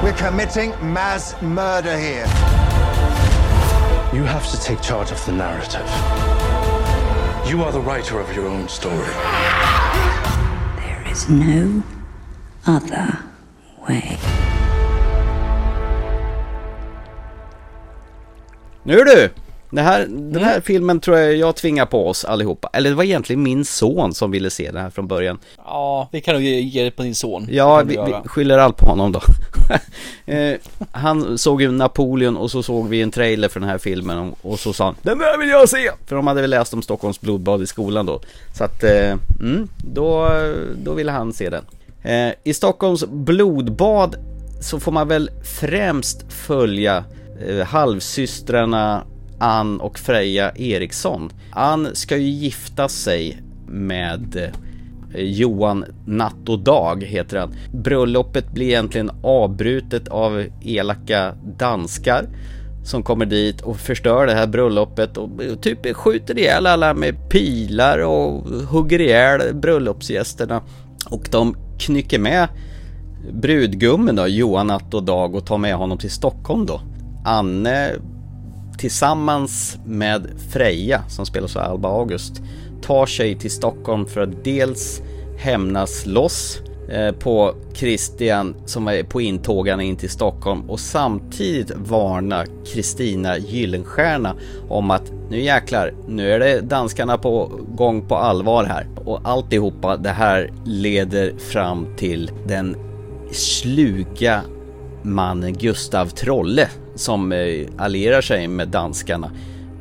Speaker 16: We're committing mass murder here.
Speaker 6: You have to take charge of the narrative. You are the writer of your own story.
Speaker 17: There is no other way.
Speaker 3: Nu du! Det här, den här filmen tror jag jag tvingar på oss allihopa. Eller det var egentligen min son som ville se den här från början.
Speaker 2: Ja, vi kan nog ge, ge det på din son.
Speaker 3: Ja, vi,
Speaker 2: vi
Speaker 3: skyller allt på honom då. eh, han såg ju Napoleon och så såg vi en trailer för den här filmen och, och så sa han Den där vill jag se! För de hade väl läst om Stockholms blodbad i skolan då. Så att, eh, mm, då, då ville han se den. Eh, I Stockholms blodbad så får man väl främst följa eh, halvsystrarna Ann och Freja Eriksson. Ann ska ju gifta sig med eh, Johan Natt och Dag heter han. Bröllopet blir egentligen avbrutet av elaka danskar som kommer dit och förstör det här bröllopet och eh, typ skjuter ihjäl alla med pilar och hugger ihjäl bröllopsgästerna. Och de knycker med brudgummen då, Johan Natt och Dag och tar med honom till Stockholm då. Anne tillsammans med Freja som spelas av Alba August tar sig till Stockholm för att dels hämnas loss eh, på Christian som är på intågarna in till Stockholm och samtidigt varna Kristina Gyllenstierna om att nu jäklar, nu är det danskarna på gång på allvar här. Och alltihopa det här leder fram till den sluga mannen Gustav Trolle som eh, allierar sig med danskarna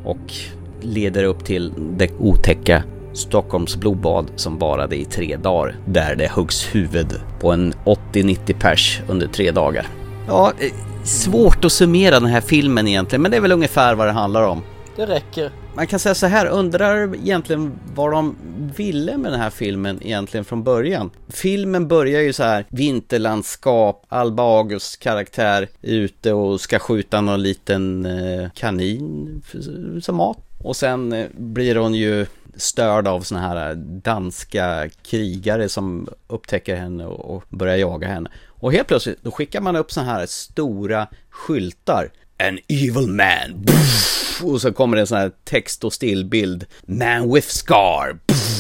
Speaker 3: och leder upp till det otäcka Stockholms blodbad som varade i tre dagar där det huggs huvud på en 80-90 pers under tre dagar. Ja, eh, svårt att summera den här filmen egentligen men det är väl ungefär vad det handlar om.
Speaker 2: Det räcker.
Speaker 3: Man kan säga så här, undrar egentligen vad de ville med den här filmen egentligen från början. Filmen börjar ju så här, vinterlandskap, Alba Augusts karaktär är ute och ska skjuta någon liten eh, kanin som mat. Och sen eh, blir hon ju störd av såna här danska krigare som upptäcker henne och och börjar jaga henne. Och helt plötsligt, då skickar man upp såna här stora skyltar. An evil man. Pff, och så kommer det en sån här text och stillbild. Man with scar. Pff.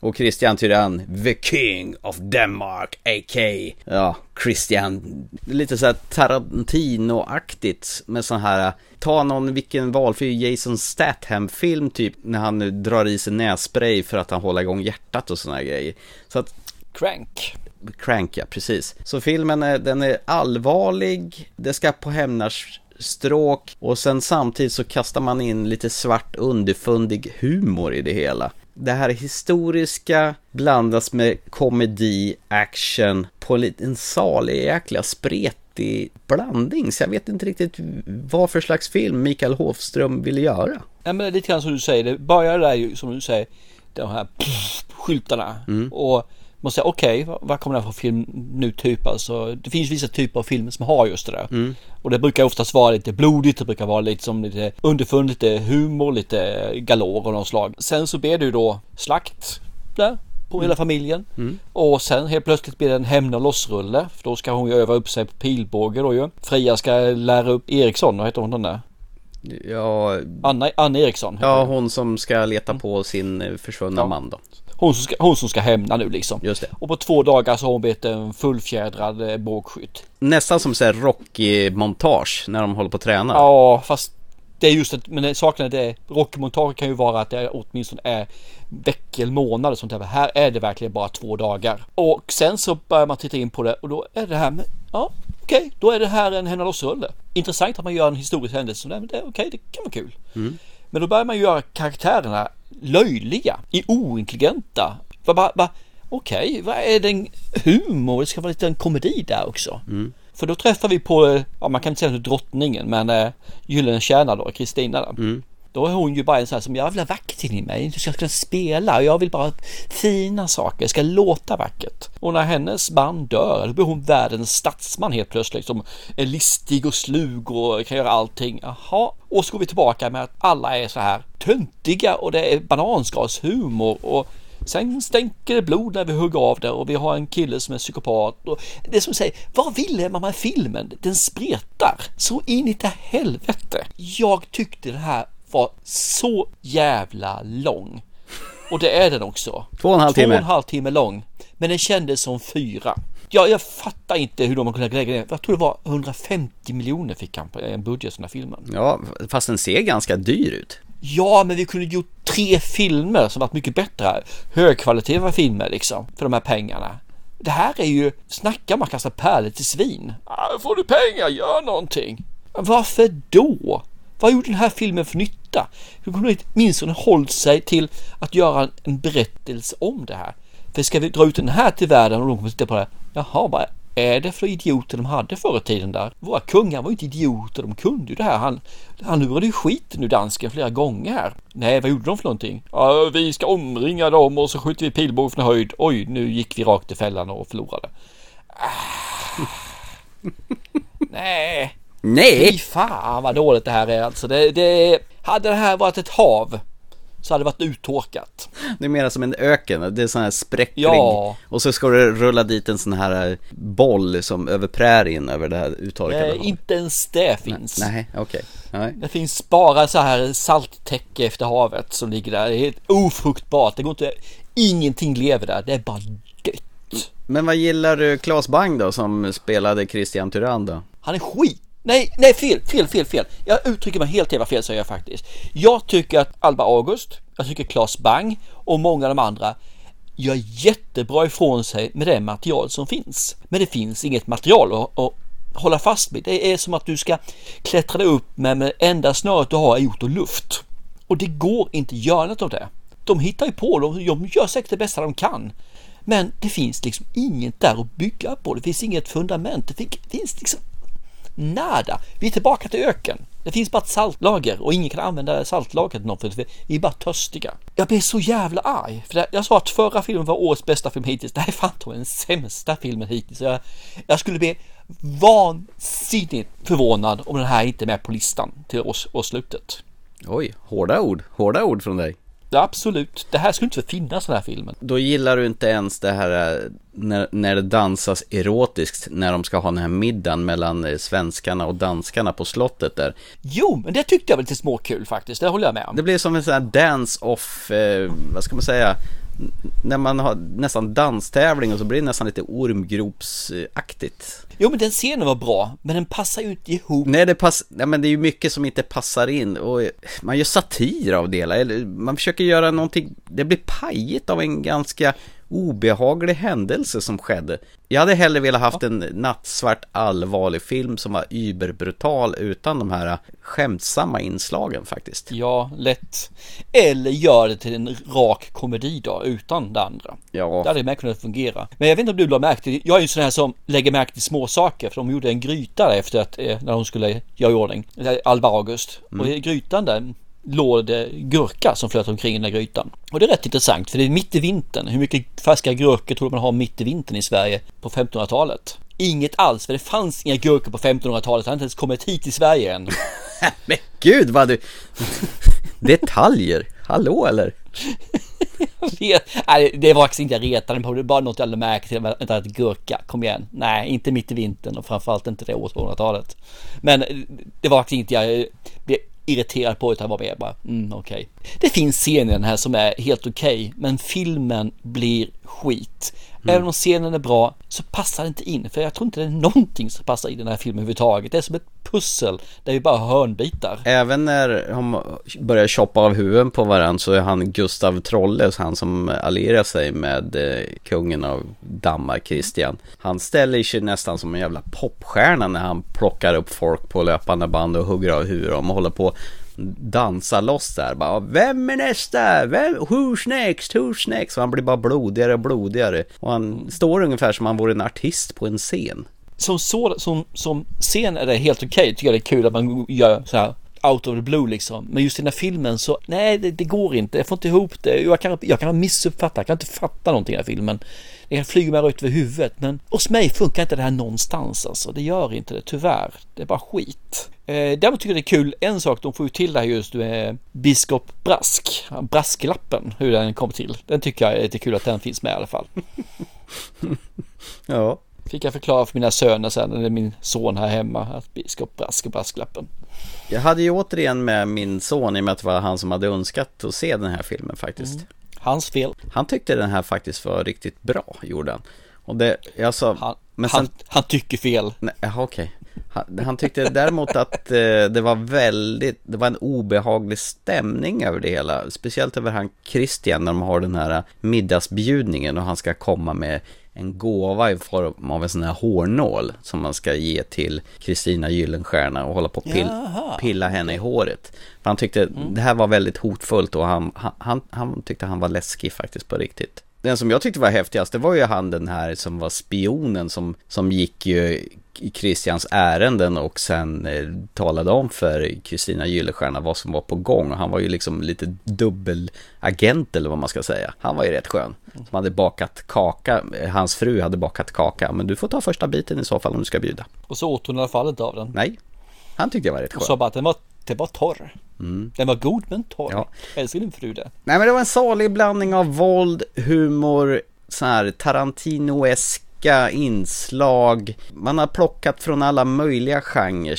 Speaker 3: Och Christian Tyrann, the king of Denmark, a.k. Ja, Christian. Lite så här Tarantino-aktigt med sån här, ta någon, vilken valfri Jason Statham-film typ, när han nu drar i sig nässpray för att han håller igång hjärtat och såna här grejer. Så att
Speaker 2: Crank.
Speaker 3: Crank ja, precis. Så filmen är, den är allvarlig, det ska på hämnarstråk och sen samtidigt så kastar man in lite svart underfundig humor i det hela. Det här historiska blandas med komedi, action på en liten salig jäkla spret konstig blandning, så jag vet inte riktigt vad för slags film Mikael Hofström ville göra.
Speaker 2: Ja, men lite grann som du säger, det börjar där ju som du säger, de här pff, skyltarna.
Speaker 3: Mm.
Speaker 2: Och man säger okej, vad, vad kommer det här för film nu typ alltså? Det finns vissa typer av filmer som har just det där.
Speaker 3: Mm.
Speaker 2: Och det brukar oftast vara lite blodigt, det brukar vara lite som lite underfund, lite humor, lite galor och något slag. Sen så blir det ju då slakt där på hela familjen.
Speaker 3: Mm.
Speaker 2: Och sen helt plötsligt blir det en hämna lossrulle. För då ska hon ju öva upp sig på pilbåge då ju. Fria ska lära upp Eriksson, vad heter hon den där?
Speaker 3: Ja,
Speaker 2: Anna, Anna Eriksson.
Speaker 3: ja
Speaker 2: hon.
Speaker 3: som ska leta på sin eh, försvunna
Speaker 2: Ja.
Speaker 3: man då.
Speaker 2: Hon som, ska, hon som ska hämna nu liksom.
Speaker 3: Just det.
Speaker 2: Och på två dagar så har hon blivit en fullfjädrad eh, bågskytt.
Speaker 3: Nästan som såhär Rocky-montage när de håller på att träna.
Speaker 2: Ja, fast det är just att, men saken är det, rockmontage kan ju vara att det åtminstone är veckor, månader sånt där. Här är det verkligen bara två dagar. Och sen så börjar man titta in på det och då är det här med, ja okej, då är det här en Henna Loss-rulle. Intressant att man gör en historisk händelse som det, men det är okej, det kan vara kul.
Speaker 3: Mm.
Speaker 2: Men då börjar man göra karaktärerna löjliga, i ointelligenta. Va, va, Okej, vad är den humor? Det ska vara lite en komedi där också.
Speaker 3: Mm.
Speaker 2: För då träffar vi på, ja man kan inte säga drottningen, men eh, Gyllene Kärna då, Kristina.
Speaker 3: Mm.
Speaker 2: Då är hon ju bara en sån här som jag vill ha vackert in i mig, Jag ska kunna spela och jag vill bara ha fina saker, det ska låta vackert. Och när hennes man dör, då blir hon världens statsman helt plötsligt som är listig och slug och kan göra allting. Jaha, och så går vi tillbaka med att alla är så här töntiga och det är bananskalshumor och Sen stänker det blod när vi hugger av det och vi har en kille som är psykopat. Och det är som säger, vad ville man med filmen? Den spretar så in i det helvete. Jag tyckte det här var så jävla lång. Och det är den också.
Speaker 3: Två och en halv timme.
Speaker 2: Två och en halv timme lång. Men den kändes som fyra. Ja, jag fattar inte hur de har kunnat lägga ner. Jag tror det var 150 miljoner fick han på en budget den här filmen.
Speaker 3: Ja, fast den ser ganska dyr ut.
Speaker 2: Ja, men vi kunde gjort tre filmer som varit mycket bättre. Högkvalitativa filmer liksom, för de här pengarna. Det här är ju, snacka om att kasta pärlor till svin. Ah, får du pengar, gör någonting. Varför då? Vad gjorde den här filmen för nytta? Hur kunde åtminstone hållit sig till att göra en- berättelse om det här? För ska vi dra ut den här till världen och de kommer att titta på det. Jaha, vad är det för idioter de hade förr i tiden där? Våra kungar var ju inte idioter, de kunde ju det här. Han, han lurade ju skiten nu dansken flera gånger här. Nej, vad gjorde de för någonting? Ja, vi ska omringa dem och så skjuter vi pilbåge från höjd. Oj, nu gick vi rakt i fällan och förlorade. Ah. Nej.
Speaker 3: Nej.
Speaker 2: Fy fan vad dåligt det här är alltså. Det, det, hade det här varit ett hav så hade det varit uttorkat.
Speaker 3: Det är mer som en öken, det är sån här spräcklig.
Speaker 2: Ja.
Speaker 3: Och så ska du rulla dit en sån här boll som över prärien över det här uttorkade havet.
Speaker 2: inte ens det finns.
Speaker 3: Nej, okej. Nej.
Speaker 2: Det finns bara så här salttäcke efter havet som ligger där. Det är helt ofruktbart. Det går inte, ingenting lever där. Det är bara dött.
Speaker 3: Men vad gillar du Claes Bang då som spelade Christian Tyrann då?
Speaker 2: Han är skit. Nej, nej fel, fel, fel, fel. Jag uttrycker mig helt jävla fel säger jag faktiskt. Jag tycker att Alba August, jag tycker Claes Bang och många av de andra gör jättebra ifrån sig med det material som finns. Men det finns inget material att, att hålla fast vid. Det är som att du ska klättra dig upp med, med enda snöret du har är gjort och luft. Och det går inte att göra något av det. De hittar ju på, de, de gör säkert det bästa de kan. Men det finns liksom inget där att bygga på. Det finns inget fundament. Det finns liksom nada. Vi är tillbaka till öken. Det finns bara ett saltlager och ingen kan använda saltlagret till något för vi är bara törstiga. Jag blir så jävla arg. För jag sa att förra filmen var årets bästa film hittills. Det här är fan den sämsta filmen hittills. Jag, jag skulle bli vansinnigt förvånad om den här inte är med på listan till års, årsslutet.
Speaker 3: Oj, hårda ord. Hårda ord från dig.
Speaker 2: Ja, absolut. Det här skulle inte finnas den här filmen.
Speaker 3: Då gillar du inte ens det här eh, när, när det dansas erotiskt när de ska ha den här middagen mellan eh, svenskarna och danskarna på slottet där.
Speaker 2: Jo, men det tyckte jag var lite småkul faktiskt. Det håller jag med om.
Speaker 3: Det blir som en sån här dance-off, eh, vad ska man säga, när man har nästan danstävling och så blir det nästan lite ormgropsaktigt.
Speaker 2: Jo, men den scenen var bra, men den passar ju inte ihop.
Speaker 3: Nej, det pass, nej men det är ju mycket som inte passar in och man gör satir av det hela, eller man försöker göra någonting, det blir pajigt av en ganska obehaglig händelse som skedde. Jag hade hellre velat haft en nattsvart allvarlig film som var überbrutal utan de här skämtsamma inslagen faktiskt.
Speaker 2: Ja, lätt. Eller gör det till en rak komedi då, utan det andra.
Speaker 3: Ja.
Speaker 2: Det hade med kunnat fungera. Men jag vet inte om du la märke till, jag är ju sån här som lägger märke till små saker för de gjorde en gryta där efter att, eh, när de skulle göra i ordning, Alva August. Och i grytan där låg det gurka som flöt omkring i den där grytan. Och det är rätt intressant för det är mitt i vintern. Hur mycket färska gurkor tror man har mitt i vintern i Sverige på 1500-talet? Inget alls, för det fanns inga gurkor på 1500-talet. Det har inte ens kommit hit till Sverige än.
Speaker 3: Men gud vad du... Detaljer, hallå eller?
Speaker 2: Nej, det var faktiskt inte jag retade på, det var bara något jag lade märke till. Vänta, ett gurka, kom igen. Nej, inte mitt i vintern och framförallt inte det året 200-talet. Men det var faktiskt inte jag irriterad på utan var mer bara, mm, okej. Okay. Det finns scener i den här som är helt okej, okay, men filmen blir skit. Mm. Även om scenen är bra så passar det inte in, för jag tror inte det är någonting som passar in i den här filmen överhuvudtaget. Det är som ett pussel där vi bara har hörnbitar.
Speaker 3: Även när de börjar choppa av huvuden på varandra så är han Gustav Trolles, han som allierar sig med eh, kungen av Danmark, Kristian. Han ställer sig nästan som en jävla popstjärna när han plockar upp folk på löpande band och hugger av huvudet och håller på dansa loss där. Bara, Vem är nästa? Vem? Who's next? Who's next? Och han blir bara blodigare och blodigare. Och han står ungefär som om han vore en artist på en scen.
Speaker 2: Som, så, som, som scen är det helt okej. Okay. Tycker jag det är kul att man gör så här out of the blue liksom. Men just i den här filmen så, nej det, det går inte. Jag får inte ihop det. Jag kan, jag kan missuppfatta, jag kan inte fatta någonting i den här filmen. Det kan flyga mig rakt över huvudet. Men hos mig funkar inte det här någonstans alltså. Det gör inte det, tyvärr. Det är bara skit. Eh, däremot tycker jag det är kul, en sak de får ju till det här just med Biskop Brask, brasklappen, hur den kom till. Den tycker jag är lite kul att den finns med i alla fall.
Speaker 3: ja.
Speaker 2: Fick jag förklara för mina söner sen, eller min son här hemma, att biskop Brask och brasklappen.
Speaker 3: Jag hade ju återigen med min son i och med att det var han som hade önskat att se den här filmen faktiskt. Mm.
Speaker 2: Hans fel.
Speaker 3: Han tyckte den här faktiskt var riktigt bra, gjorde han. Och det, sa,
Speaker 2: han, men sen, han, han tycker fel.
Speaker 3: Nej, okej. Okay. Han, han, tyckte däremot att eh, det var väldigt, det var en obehaglig stämning över det hela. Speciellt över han Christian när de har den här middagsbjudningen och han ska komma med en gåva i form av en sån här hårnål som man ska ge till Kristina Gyllenstierna och hålla på och pill, pilla henne i håret. För han tyckte mm. det här var väldigt hotfullt och han, han, han tyckte han var läskig faktiskt på riktigt. Den som jag tyckte var häftigast, det var ju han den här som var spionen som, som gick ju i Christians ärenden och sen eh, talade om för Kristina Gyllenstierna vad som var på gång. Och han var ju liksom lite dubbelagent eller vad man ska säga. Han var ju rätt skön. Som hade bakat kaka, hans fru hade bakat kaka. Men du får ta första biten i så fall om du ska bjuda.
Speaker 2: Och så åt hon i alla fall inte av den.
Speaker 3: Nej, han tyckte jag var rätt skön.
Speaker 2: Och sa bara att den var, den var torr. Mm. Den var god men torr. Ja. Älskar din fru det?
Speaker 3: Nej men det var en salig blandning av våld, humor, så här Tarantino-esk inslag. Man har plockat från alla möjliga genrer.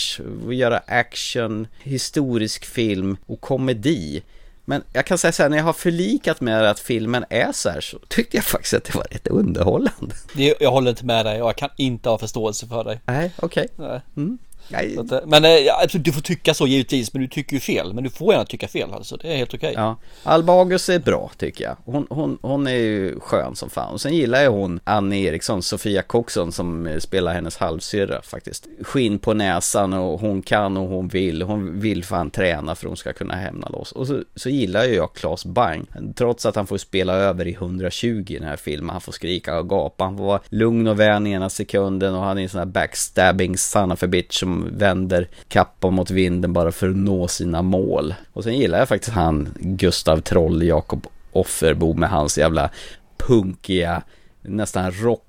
Speaker 3: Göra action, historisk film och komedi. Men jag kan säga så här, när jag har förlikat med att filmen är så här så tyckte jag faktiskt att det var rätt underhållande.
Speaker 2: Jag håller inte med dig och jag kan inte ha förståelse för dig.
Speaker 3: Nej, okej. Okay. Mm.
Speaker 2: Nej. Eh, men äh, du får tycka så givetvis, men du tycker ju fel. Men du får gärna tycka fel alltså, det är helt okej. Okay.
Speaker 3: Ja, Alba August är bra tycker jag. Hon, hon, hon är ju skön som fan. Och sen gillar jag hon Annie Eriksson, Sofia Coxon som eh, spelar hennes halvsyrra faktiskt. Skinn på näsan och hon kan och hon vill. Hon vill fan träna för hon ska kunna hämna loss. Och så, så gillar ju jag Claes Bang. Trots att han får spela över i 120 i den här filmen. Han får skrika och gapa. Han får vara lugn och vän ena sekunden och han är en sån här backstabbing son of a bitch som vänder kappan mot vinden bara för att nå sina mål. Och sen gillar jag faktiskt han Gustav Troll, Jakob Offerbo med hans jävla punkiga, nästan rock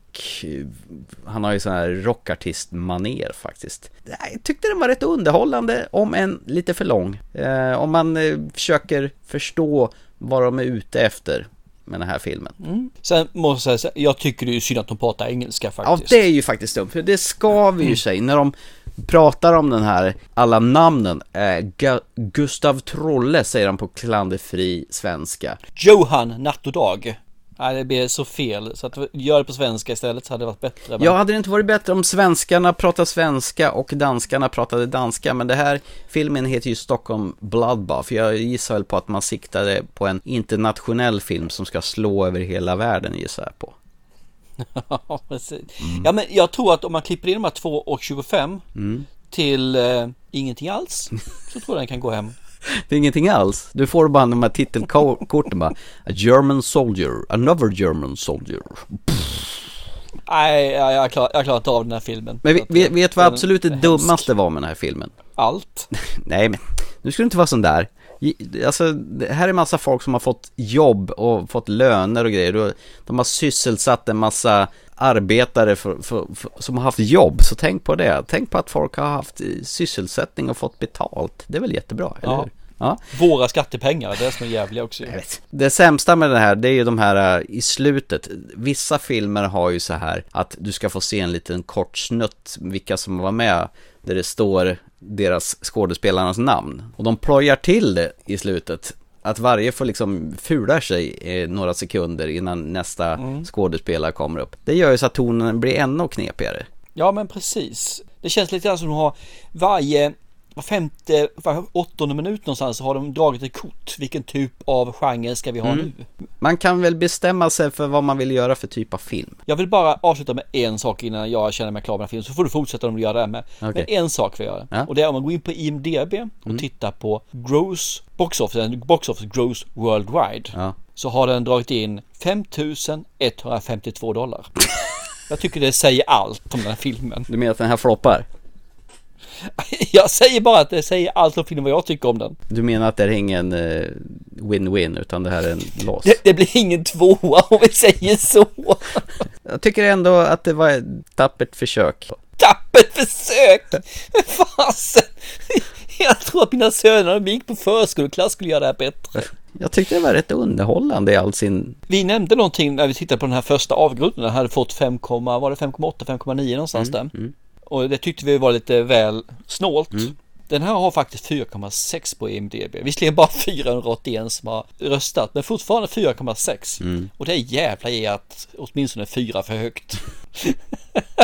Speaker 3: han har ju sån här rockartistmaner faktiskt. Jag tyckte den var rätt underhållande, om än lite för lång. Eh, om man eh, försöker förstå vad de är ute efter med den här filmen.
Speaker 2: Mm. Sen måste jag säga, jag tycker det är synd att de pratar engelska faktiskt.
Speaker 3: Ja, det är ju faktiskt dumt, för det ska vi ju mm. säga när de pratar om den här, alla namnen, eh, Gustav Trolle säger han på klanderfri svenska.
Speaker 2: Johan Natt och Dag. Nej, det blir så fel. Så att gör det på svenska istället så hade det varit bättre. Men...
Speaker 3: Ja, hade det inte varit bättre om svenskarna pratade svenska och danskarna pratade danska? Men det här filmen heter ju Stockholm Bloodbath. Jag gissar väl på att man siktade på en internationell film som ska slå över hela världen gissar jag på.
Speaker 2: Ja, precis. Ja, men jag tror att om man klipper in de här 2.25
Speaker 3: Mm.
Speaker 2: till eh, ingenting alls så tror jag den kan gå hem.
Speaker 3: Det är ingenting alls. Du får bara de här titelkorten bara. A German soldier, another German soldier.
Speaker 2: Nej, jag, jag, klarar, jag klarar inte av den här filmen.
Speaker 3: Men
Speaker 2: eh,
Speaker 3: vet vad absolut det dummaste var med den här filmen?
Speaker 2: Allt.
Speaker 3: Nej men, nu ska du inte vara sån där. Alltså, här är massa folk som har fått jobb och fått löner och grejer. De har sysselsatt en massa arbetare för, för, för, som har haft jobb. Så tänk på det. Tänk på att folk har haft sysselsättning och fått betalt. Det är väl jättebra, eller
Speaker 2: Ja.
Speaker 3: hur? Ja.
Speaker 2: Våra skattepengar, det är som jävliga också.
Speaker 3: Det sämsta med det här, det är ju de här äh, i slutet. Vissa filmer har ju så här att du ska få se en liten kort snutt vilka som var med. Där det står deras skådespelarnas namn. Och de plojar till det i slutet. Att varje får liksom fula sig några sekunder innan nästa
Speaker 2: Mm.
Speaker 3: skådespelare kommer upp. Det gör ju så att tonen blir ännu knepigare.
Speaker 2: Ja, men precis. Det känns lite grann som de har varje var femte, var åttonde minut någonstans så har de dragit ett kort. Vilken typ av genre ska vi ha
Speaker 3: Mm.
Speaker 2: nu?
Speaker 3: Man kan väl bestämma sig för vad man vill göra för typ av film.
Speaker 2: Jag vill bara avsluta med en sak innan jag känner mig klar med filmen. Så får du fortsätta om du gör det här med.
Speaker 3: Okej.
Speaker 2: Men en sak vill jag göra.
Speaker 3: Ja.
Speaker 2: Och det är om man går in på IMDB och
Speaker 3: Mm.
Speaker 2: tittar på Gross Box Office, Box Office Gross Worldwide.
Speaker 3: Ja.
Speaker 2: Så har den dragit in 5152 dollar. jag tycker det säger allt om den här filmen.
Speaker 3: Du menar att den här floppar?
Speaker 2: Jag säger bara att det säger allt om filmen vad jag tycker om den.
Speaker 3: Du menar att det är ingen eh, win-win utan det här är en loss?
Speaker 2: Det, det blir ingen tvåa om vi säger så.
Speaker 3: Jag tycker ändå att det var ett tappert försök.
Speaker 2: Tappert försök! Fasen! Jag tror att mina söner när de gick på förskoleklass skulle göra det här bättre.
Speaker 3: Jag tyckte det var rätt underhållande i all sin...
Speaker 2: Vi nämnde någonting när vi tittade på den här första avgrunden. Den hade fått 5, var det 5,8, 5,9 någonstans
Speaker 3: Mm,
Speaker 2: där. Och det tyckte vi var lite väl snålt. Den här har faktiskt 4,6 på IMDB. Visserligen bara 481 som har röstat, men fortfarande 4,6.
Speaker 3: Mm.
Speaker 2: Och det är jävla i att åtminstone 4 för högt.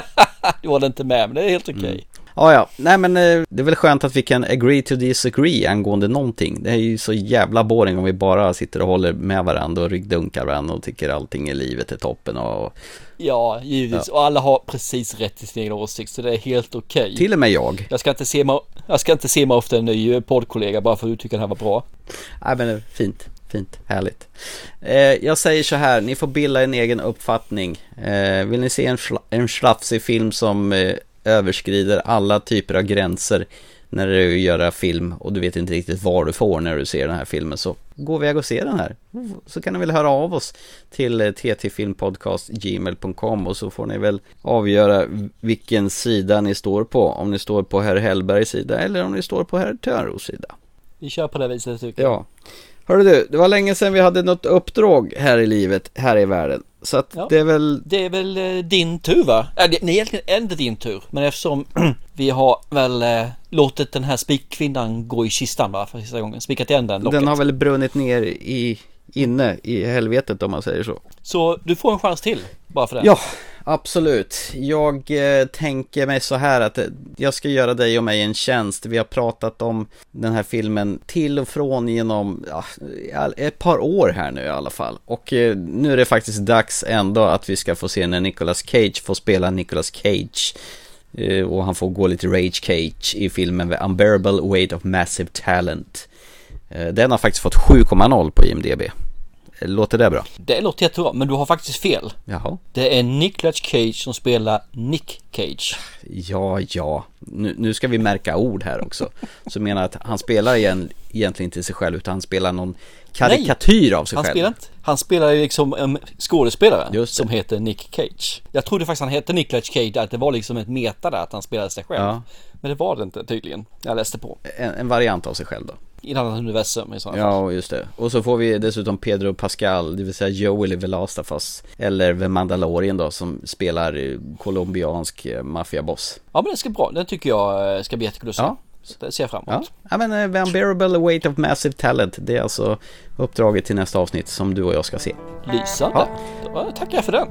Speaker 2: du håller inte med, men det är helt okej.
Speaker 3: Ja, ja. Nej, men eh, det är väl skönt att vi kan agree to disagree angående någonting. Det är ju så jävla boring om vi bara sitter och håller med varandra och ryggdunkar varandra och tycker allting i livet är toppen och
Speaker 2: Ja, givetvis. Och alla har precis rätt till sin egen åsikt, så det är helt okej.
Speaker 3: till och med jag.
Speaker 2: Jag ska inte se mig, jag ska inte se mig efter en ny poddkollega bara för att du tycker den här var bra.
Speaker 3: Nej, men det är fint. Fint, härligt. Eh, jag säger så här, ni får bilda en egen uppfattning. Eh, vill ni se en, schla- en slafsig film som eh, överskrider alla typer av gränser när du gör film och du vet inte riktigt vad du får när du ser den här filmen så gå iväg och se den här. Så kan ni väl höra av oss till eh, ttfilmpodcastgmail.com och så får ni väl avgöra vilken sida ni står på. Om ni står på herr Hellbergs sida eller om ni står på herr Törnros sida.
Speaker 2: Vi kör på det viset tycker jag.
Speaker 3: Ja. Hörru du, det var länge sedan vi hade något uppdrag här i livet, här i världen. Så att
Speaker 2: Ja.
Speaker 3: det är väl...
Speaker 2: Det är väl eh, din tur va? Äh, det, nej, egentligen är inte din tur. Men eftersom vi har väl eh, låtit den här spikkvinnan gå i kistan va? För sista gången. Spikat igen den locket.
Speaker 3: Den har väl brunnit ner i, inne i helvetet om man säger så.
Speaker 2: Så du får en chans till. Bara för det.
Speaker 3: Ja, absolut. Jag eh, tänker mig så här att eh, jag ska göra dig och mig en tjänst. Vi har pratat om den här filmen till och från genom ja, ett par år här nu i alla fall. Och eh, nu är det faktiskt dags ändå att vi ska få se när Nicolas Cage får spela Nicolas Cage. Eh, och han får gå lite Rage Cage i filmen The Unbearable Weight of Massive Talent. Eh, den har faktiskt fått 7,0 på IMDB. Låter det bra?
Speaker 2: Det låter jättebra, men du har faktiskt fel.
Speaker 3: Jaha.
Speaker 2: Det är Nicolas Cage som spelar Nick Cage.
Speaker 3: Ja, ja. Nu, nu ska vi märka ord här också. Så menar att han spelar igen, egentligen inte sig själv utan han spelar någon karikatyr av sig
Speaker 2: han
Speaker 3: själv.
Speaker 2: Spelar inte, han spelar liksom en skådespelare som heter Nick Cage. Jag trodde faktiskt han hette Nicolas Cage, att det var liksom ett meta där, att han spelade sig själv.
Speaker 3: Ja.
Speaker 2: Men det var det inte tydligen. Jag läste på.
Speaker 3: En, en variant av sig själv då.
Speaker 2: I ett annat universum i sådana fall.
Speaker 3: Ja, just det. Och så får vi dessutom Pedro Pascal, det vill säga Joel i The Last of Us. Eller The Mandalorian då, som spelar eh, colombiansk eh, maffiaboss.
Speaker 2: Ja men det ska bra, den tycker jag eh, ska bli jättekul att se.
Speaker 3: Ja,
Speaker 2: Så det ser jag fram
Speaker 3: Ja,
Speaker 2: emot.
Speaker 3: ja men uh, Unbearable Weight of Massive Talent. Det är alltså uppdraget till nästa avsnitt som du och jag ska se.
Speaker 2: Lysande.
Speaker 3: Ja.
Speaker 2: Då tackar jag för den.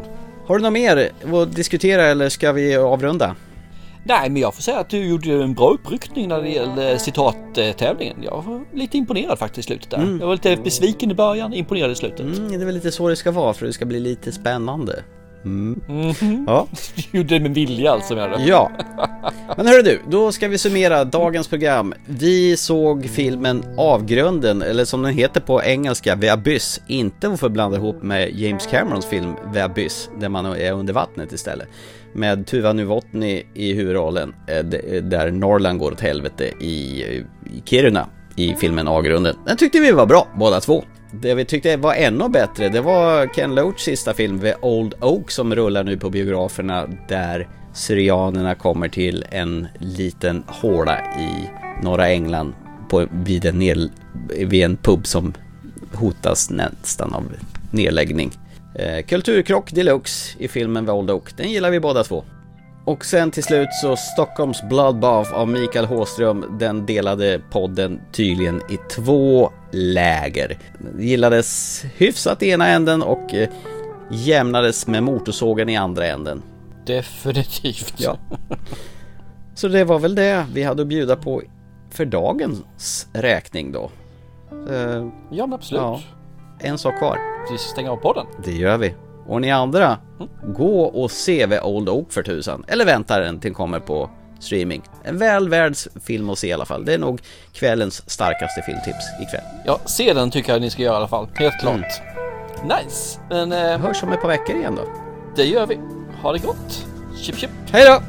Speaker 3: Har du något mer att diskutera eller ska vi avrunda?
Speaker 2: Nej, men jag får säga att du gjorde en bra uppryckning när det gäller citattävlingen. Jag var lite imponerad faktiskt i slutet där.
Speaker 3: Mm.
Speaker 2: Jag var lite besviken i början, imponerad i slutet.
Speaker 3: Mm, det är väl lite så det ska vara för det ska bli lite spännande. Mm.
Speaker 2: Mhm.
Speaker 3: Ja.
Speaker 2: Du gjorde det med vilja alltså menar du?
Speaker 3: Ja. Men hörru du, då ska vi summera dagens program. Vi såg filmen Avgrunden, eller som den heter på engelska, The Abyss. Inte att förblanda ihop med James Camerons film The Abyss, där man är under vattnet istället. Med Tuva Nuvotny i huvudrollen, eh, eh, där Norrland går åt helvete i, eh, i Kiruna i filmen Avgrunden. Den tyckte vi var bra, båda två. Det vi tyckte var ännu bättre, det var Ken Loachs sista film, The Old Oak, som rullar nu på biograferna där Syrianerna kommer till en liten håla i norra England på, vid, en ned, vid en pub som hotas nästan av nedläggning. Eh, kulturkrock deluxe i filmen Old Oak, den gillar vi båda två. Och sen till slut så Stockholms Bloodbath av Mikael Håström, den delade podden tydligen i två läger. Gillades hyfsat i ena änden och eh, jämnades med motorsågen i andra änden.
Speaker 2: Definitivt.
Speaker 3: Ja. Så det var väl det vi hade att bjuda på för dagens räkning då. Eh,
Speaker 2: Ja, men absolut.
Speaker 3: Ja, en sak kvar.
Speaker 2: Vi ska stänga av podden.
Speaker 3: Det gör vi. Och ni andra, gå och se The Old Oak för tusan. Eller vänta den till den kommer på streaming. En väl värd film att se i alla fall. Det är nog kvällens starkaste filmtips ikväll.
Speaker 2: Ja, se den tycker jag ni ska göra i alla fall. Helt klart.
Speaker 3: Mm.
Speaker 2: Nice. Men... Eh,
Speaker 3: Hörs om ett par veckor igen då.
Speaker 2: Det gör vi. Ha det gott. Chip chip.
Speaker 3: Hej då!